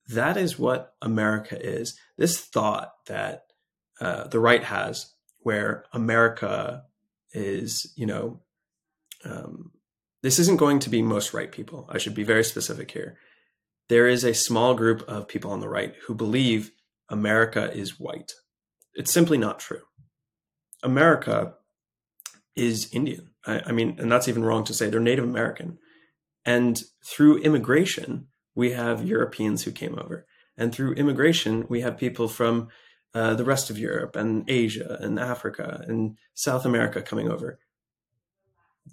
that is what america is this thought that uh, the right has where America is, you know, um, this isn't going to be most right people. I should be very specific here. There is a small group of people on the right who believe America is white. It's simply not true. America is Indian. I, I mean, and that's even wrong to say they're Native American. And through immigration, we have Europeans who came over. And through immigration, we have people from uh, the rest of Europe and Asia and Africa and South America coming over.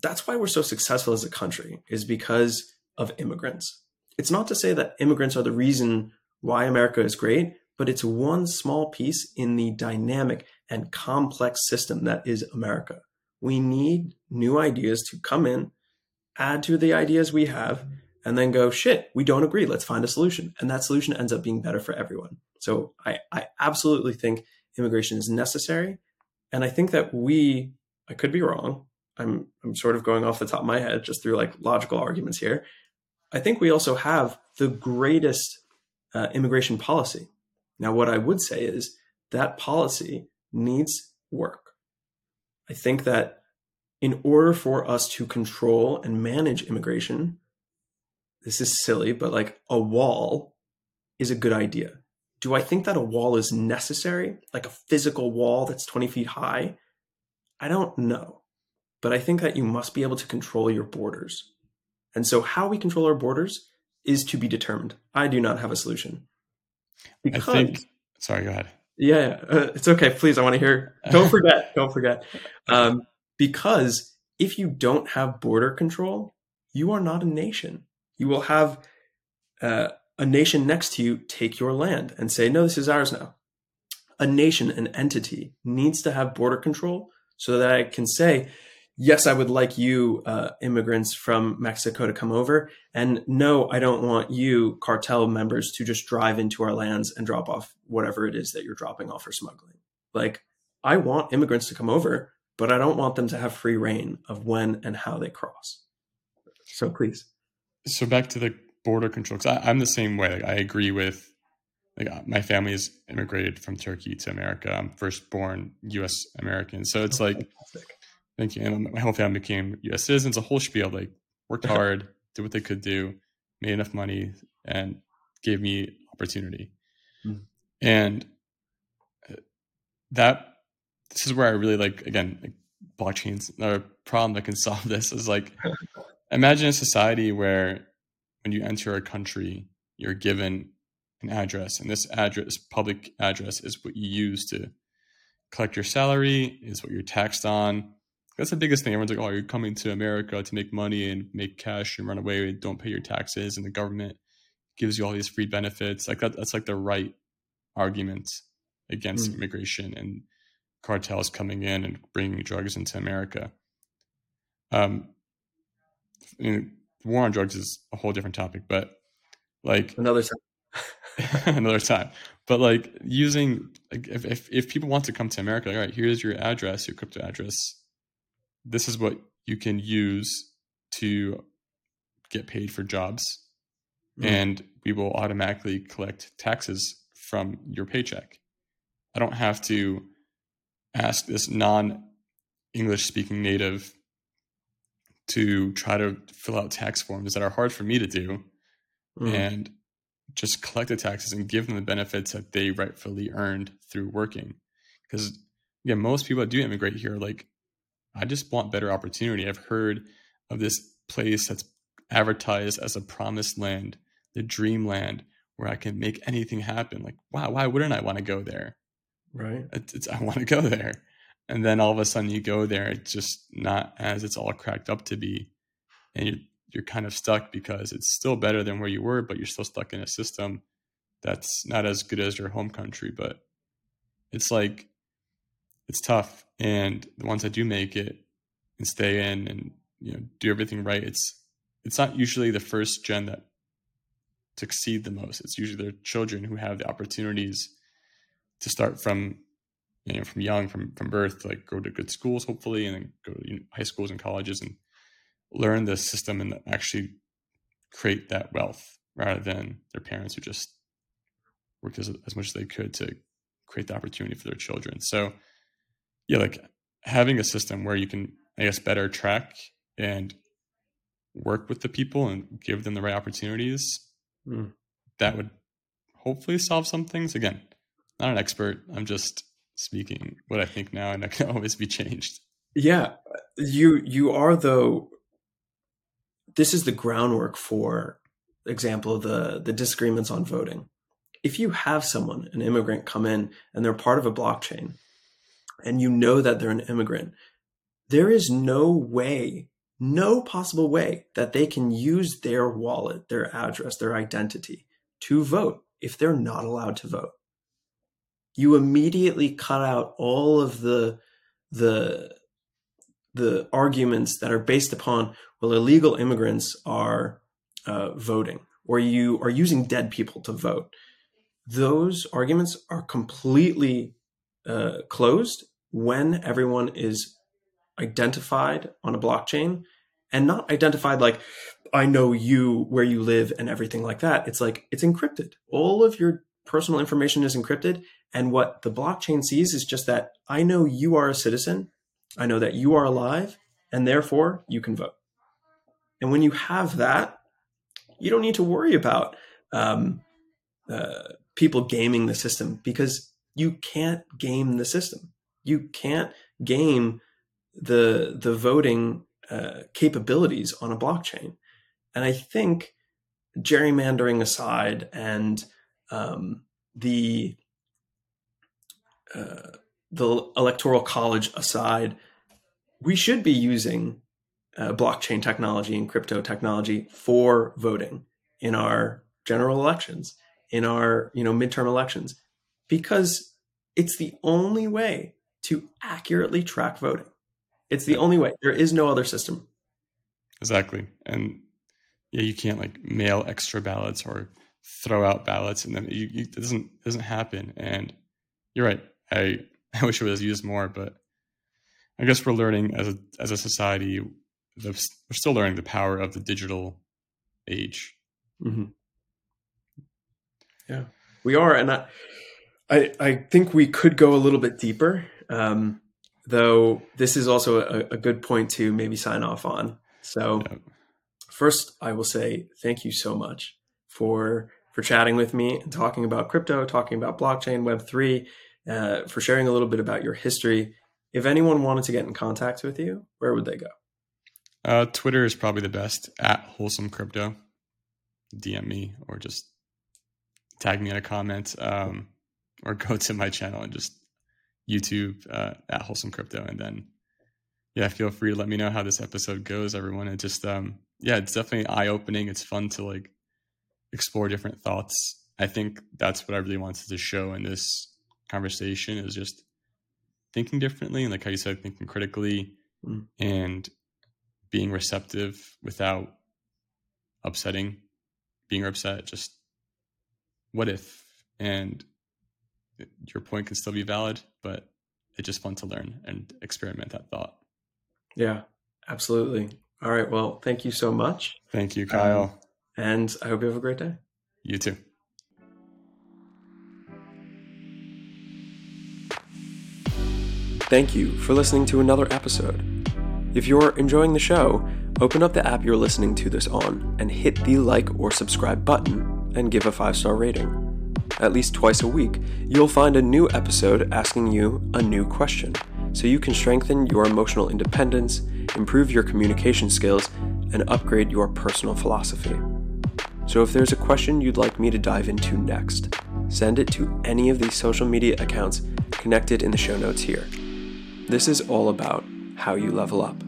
That's why we're so successful as a country, is because of immigrants. It's not to say that immigrants are the reason why America is great, but it's one small piece in the dynamic and complex system that is America. We need new ideas to come in, add to the ideas we have, and then go, shit, we don't agree. Let's find a solution. And that solution ends up being better for everyone. So I, I absolutely think immigration is necessary. And I think that we, I could be wrong. I'm, I'm sort of going off the top of my head just through like logical arguments here. I think we also have the greatest uh, immigration policy. Now, what I would say is that policy needs work. I think that in order for us to control and manage immigration, this is silly, but like a wall is a good idea. Do I think that a wall is necessary? Like a physical wall that's 20 feet high? I don't know. But I think that you must be able to control your borders. And so, how we control our borders is to be determined. I do not have a solution. Because, I think, sorry, go ahead. Yeah, uh, it's okay. Please, I want to hear. Don't <laughs> forget. don't forget. Um, because if you don't have border control, you are not a nation you will have uh, a nation next to you take your land and say, no, this is ours now. A nation, an entity, needs to have border control so that I can say, yes, I would like you, uh, immigrants from Mexico, to come over. And no, I don't want you, cartel members, to just drive into our lands and drop off whatever it is that you're dropping off for smuggling. Like, I want immigrants to come over, but I don't want them to have free reign of when and how they cross. So please so back to the border control because i'm the same way like, i agree with like uh, my family is immigrated from turkey to america. I'm first born us american. So it's like thank you. And my whole family became us citizens a whole spiel like worked hard did what they could do made enough money and gave me opportunity. Mm-hmm. and uh, that this is where i really like again like blockchains a problem that can <laughs> solve this is like <laughs> imagine a society where when you enter a country, you're given an address, and this address, public address, is what you use to collect your salary, is what you're taxed on. That's the biggest thing. Everyone's like, "Oh, you're coming to America to make money and make cash and run away and don't pay your taxes," and the government gives you all these free benefits. Like that, that's like the right argument against mm. immigration and cartels coming in and bringing drugs into America. Um, I mean, war on drugs is a whole different topic, but like another time, <laughs> another time. But like using like if, if if people want to come to America, like, all right, here's your address, your crypto address. This is what you can use to get paid for jobs, mm. and we will automatically collect taxes from your paycheck. I don't have to ask this non English speaking native to try to fill out tax forms that are hard for me to do mm. and just collect the taxes and give them the benefits that they rightfully earned through working. Because yeah, most people that do immigrate here, like, I just want better opportunity. I've heard of this place that's advertised as a promised land, the dream land, where I can make anything happen. Like, wow, why wouldn't I want to go there? Right. It's, it's, I want to go there and then all of a sudden you go there it's just not as it's all cracked up to be. And you're, you're kind of stuck because it's still better than where you were but you're still stuck in a system that's not as good as your home country. But it's like it's tough. And the ones that do make it and stay in and you know do everything right it's it's not usually the first gen that succeed the most. It's usually their children who have the opportunities to start from you know from young from from birth to like go to good schools hopefully and then go to you know, high schools and colleges and learn the system and actually create that wealth rather than their parents who just worked as, as much as they could to create the opportunity for their children so yeah, like having a system where you can, I guess, better track and work with the people and give them the right opportunities, Mm. that would hopefully solve some things. Again, not an expert. I'm just speaking what I think now, and that can <laughs> always be changed. Yeah, you you are though. This is the groundwork for example the the disagreements on voting. If you have someone, an immigrant, come in and they're part of a blockchain, and you know that they're an immigrant, there is no way, no possible way that they can use their wallet, their address, their identity to vote if they're not allowed to vote. You immediately cut out all of the the the arguments that are based upon well illegal immigrants are uh, voting or you are using dead people to vote. Those arguments are completely uh, closed when everyone is identified on a blockchain and not identified like i know you where you live and everything like that. It's like it's encrypted. All of your personal information is encrypted and what the blockchain sees is just that i know you are a citizen I know that you are alive and therefore you can vote. And when you have that, you don't need to worry about um, uh, people gaming the system because you can't game the system. You can't game the the voting uh, capabilities on a blockchain. And I think gerrymandering aside and um, the the electoral college aside, we should be using uh, blockchain technology and crypto technology for voting in our general elections, in our you know midterm elections, because it's the only way to accurately track voting. It's the only way. There is no other system. Exactly, and yeah, you can't like mail extra ballots or throw out ballots, and then you, you, it doesn't it doesn't happen. And you're right. I <laughs> I wish it was used more, but I guess we're learning as a as a society. The, we're still learning the power of the digital age. Mm-hmm. Yeah, we are, and I, I, I think we could go a little bit deeper. Um, though this is also a, a, good point to maybe sign off on. So, yeah. first, I will say thank you so much for for chatting with me and talking about crypto, talking about blockchain, Web three, uh, for sharing a little bit about your history. If anyone wanted to get in contact with you, where would they go? Uh, Twitter is probably the best at wholesome crypto. DM me or just tag me in a comment um, or <laughs> go to my channel and just YouTube uh, at wholesome crypto. And then, yeah, feel free to let me know how this episode goes, everyone. It just, um, yeah, it's definitely eye opening. It's fun to like explore different thoughts. I think that's what I really wanted to show in this conversation is just thinking differently and like how you said thinking critically mm. and being receptive without upsetting being upset just what if? And your point can still be valid but it's just fun to learn and experiment that thought. Yeah absolutely. All right well thank you so much. Thank you kyle. um, and i hope you have a great day. You too Thank you for listening to another episode. If you're enjoying the show, open up the app you're listening to this on and hit the like or subscribe button and give a five star rating. At least twice a week, you'll find a new episode asking you a new question so you can strengthen your emotional independence, improve your communication skills, and upgrade your personal philosophy. So if there's a question you'd like me to dive into next, send it to any of these social media accounts connected in the show notes here. This is all about how you level up.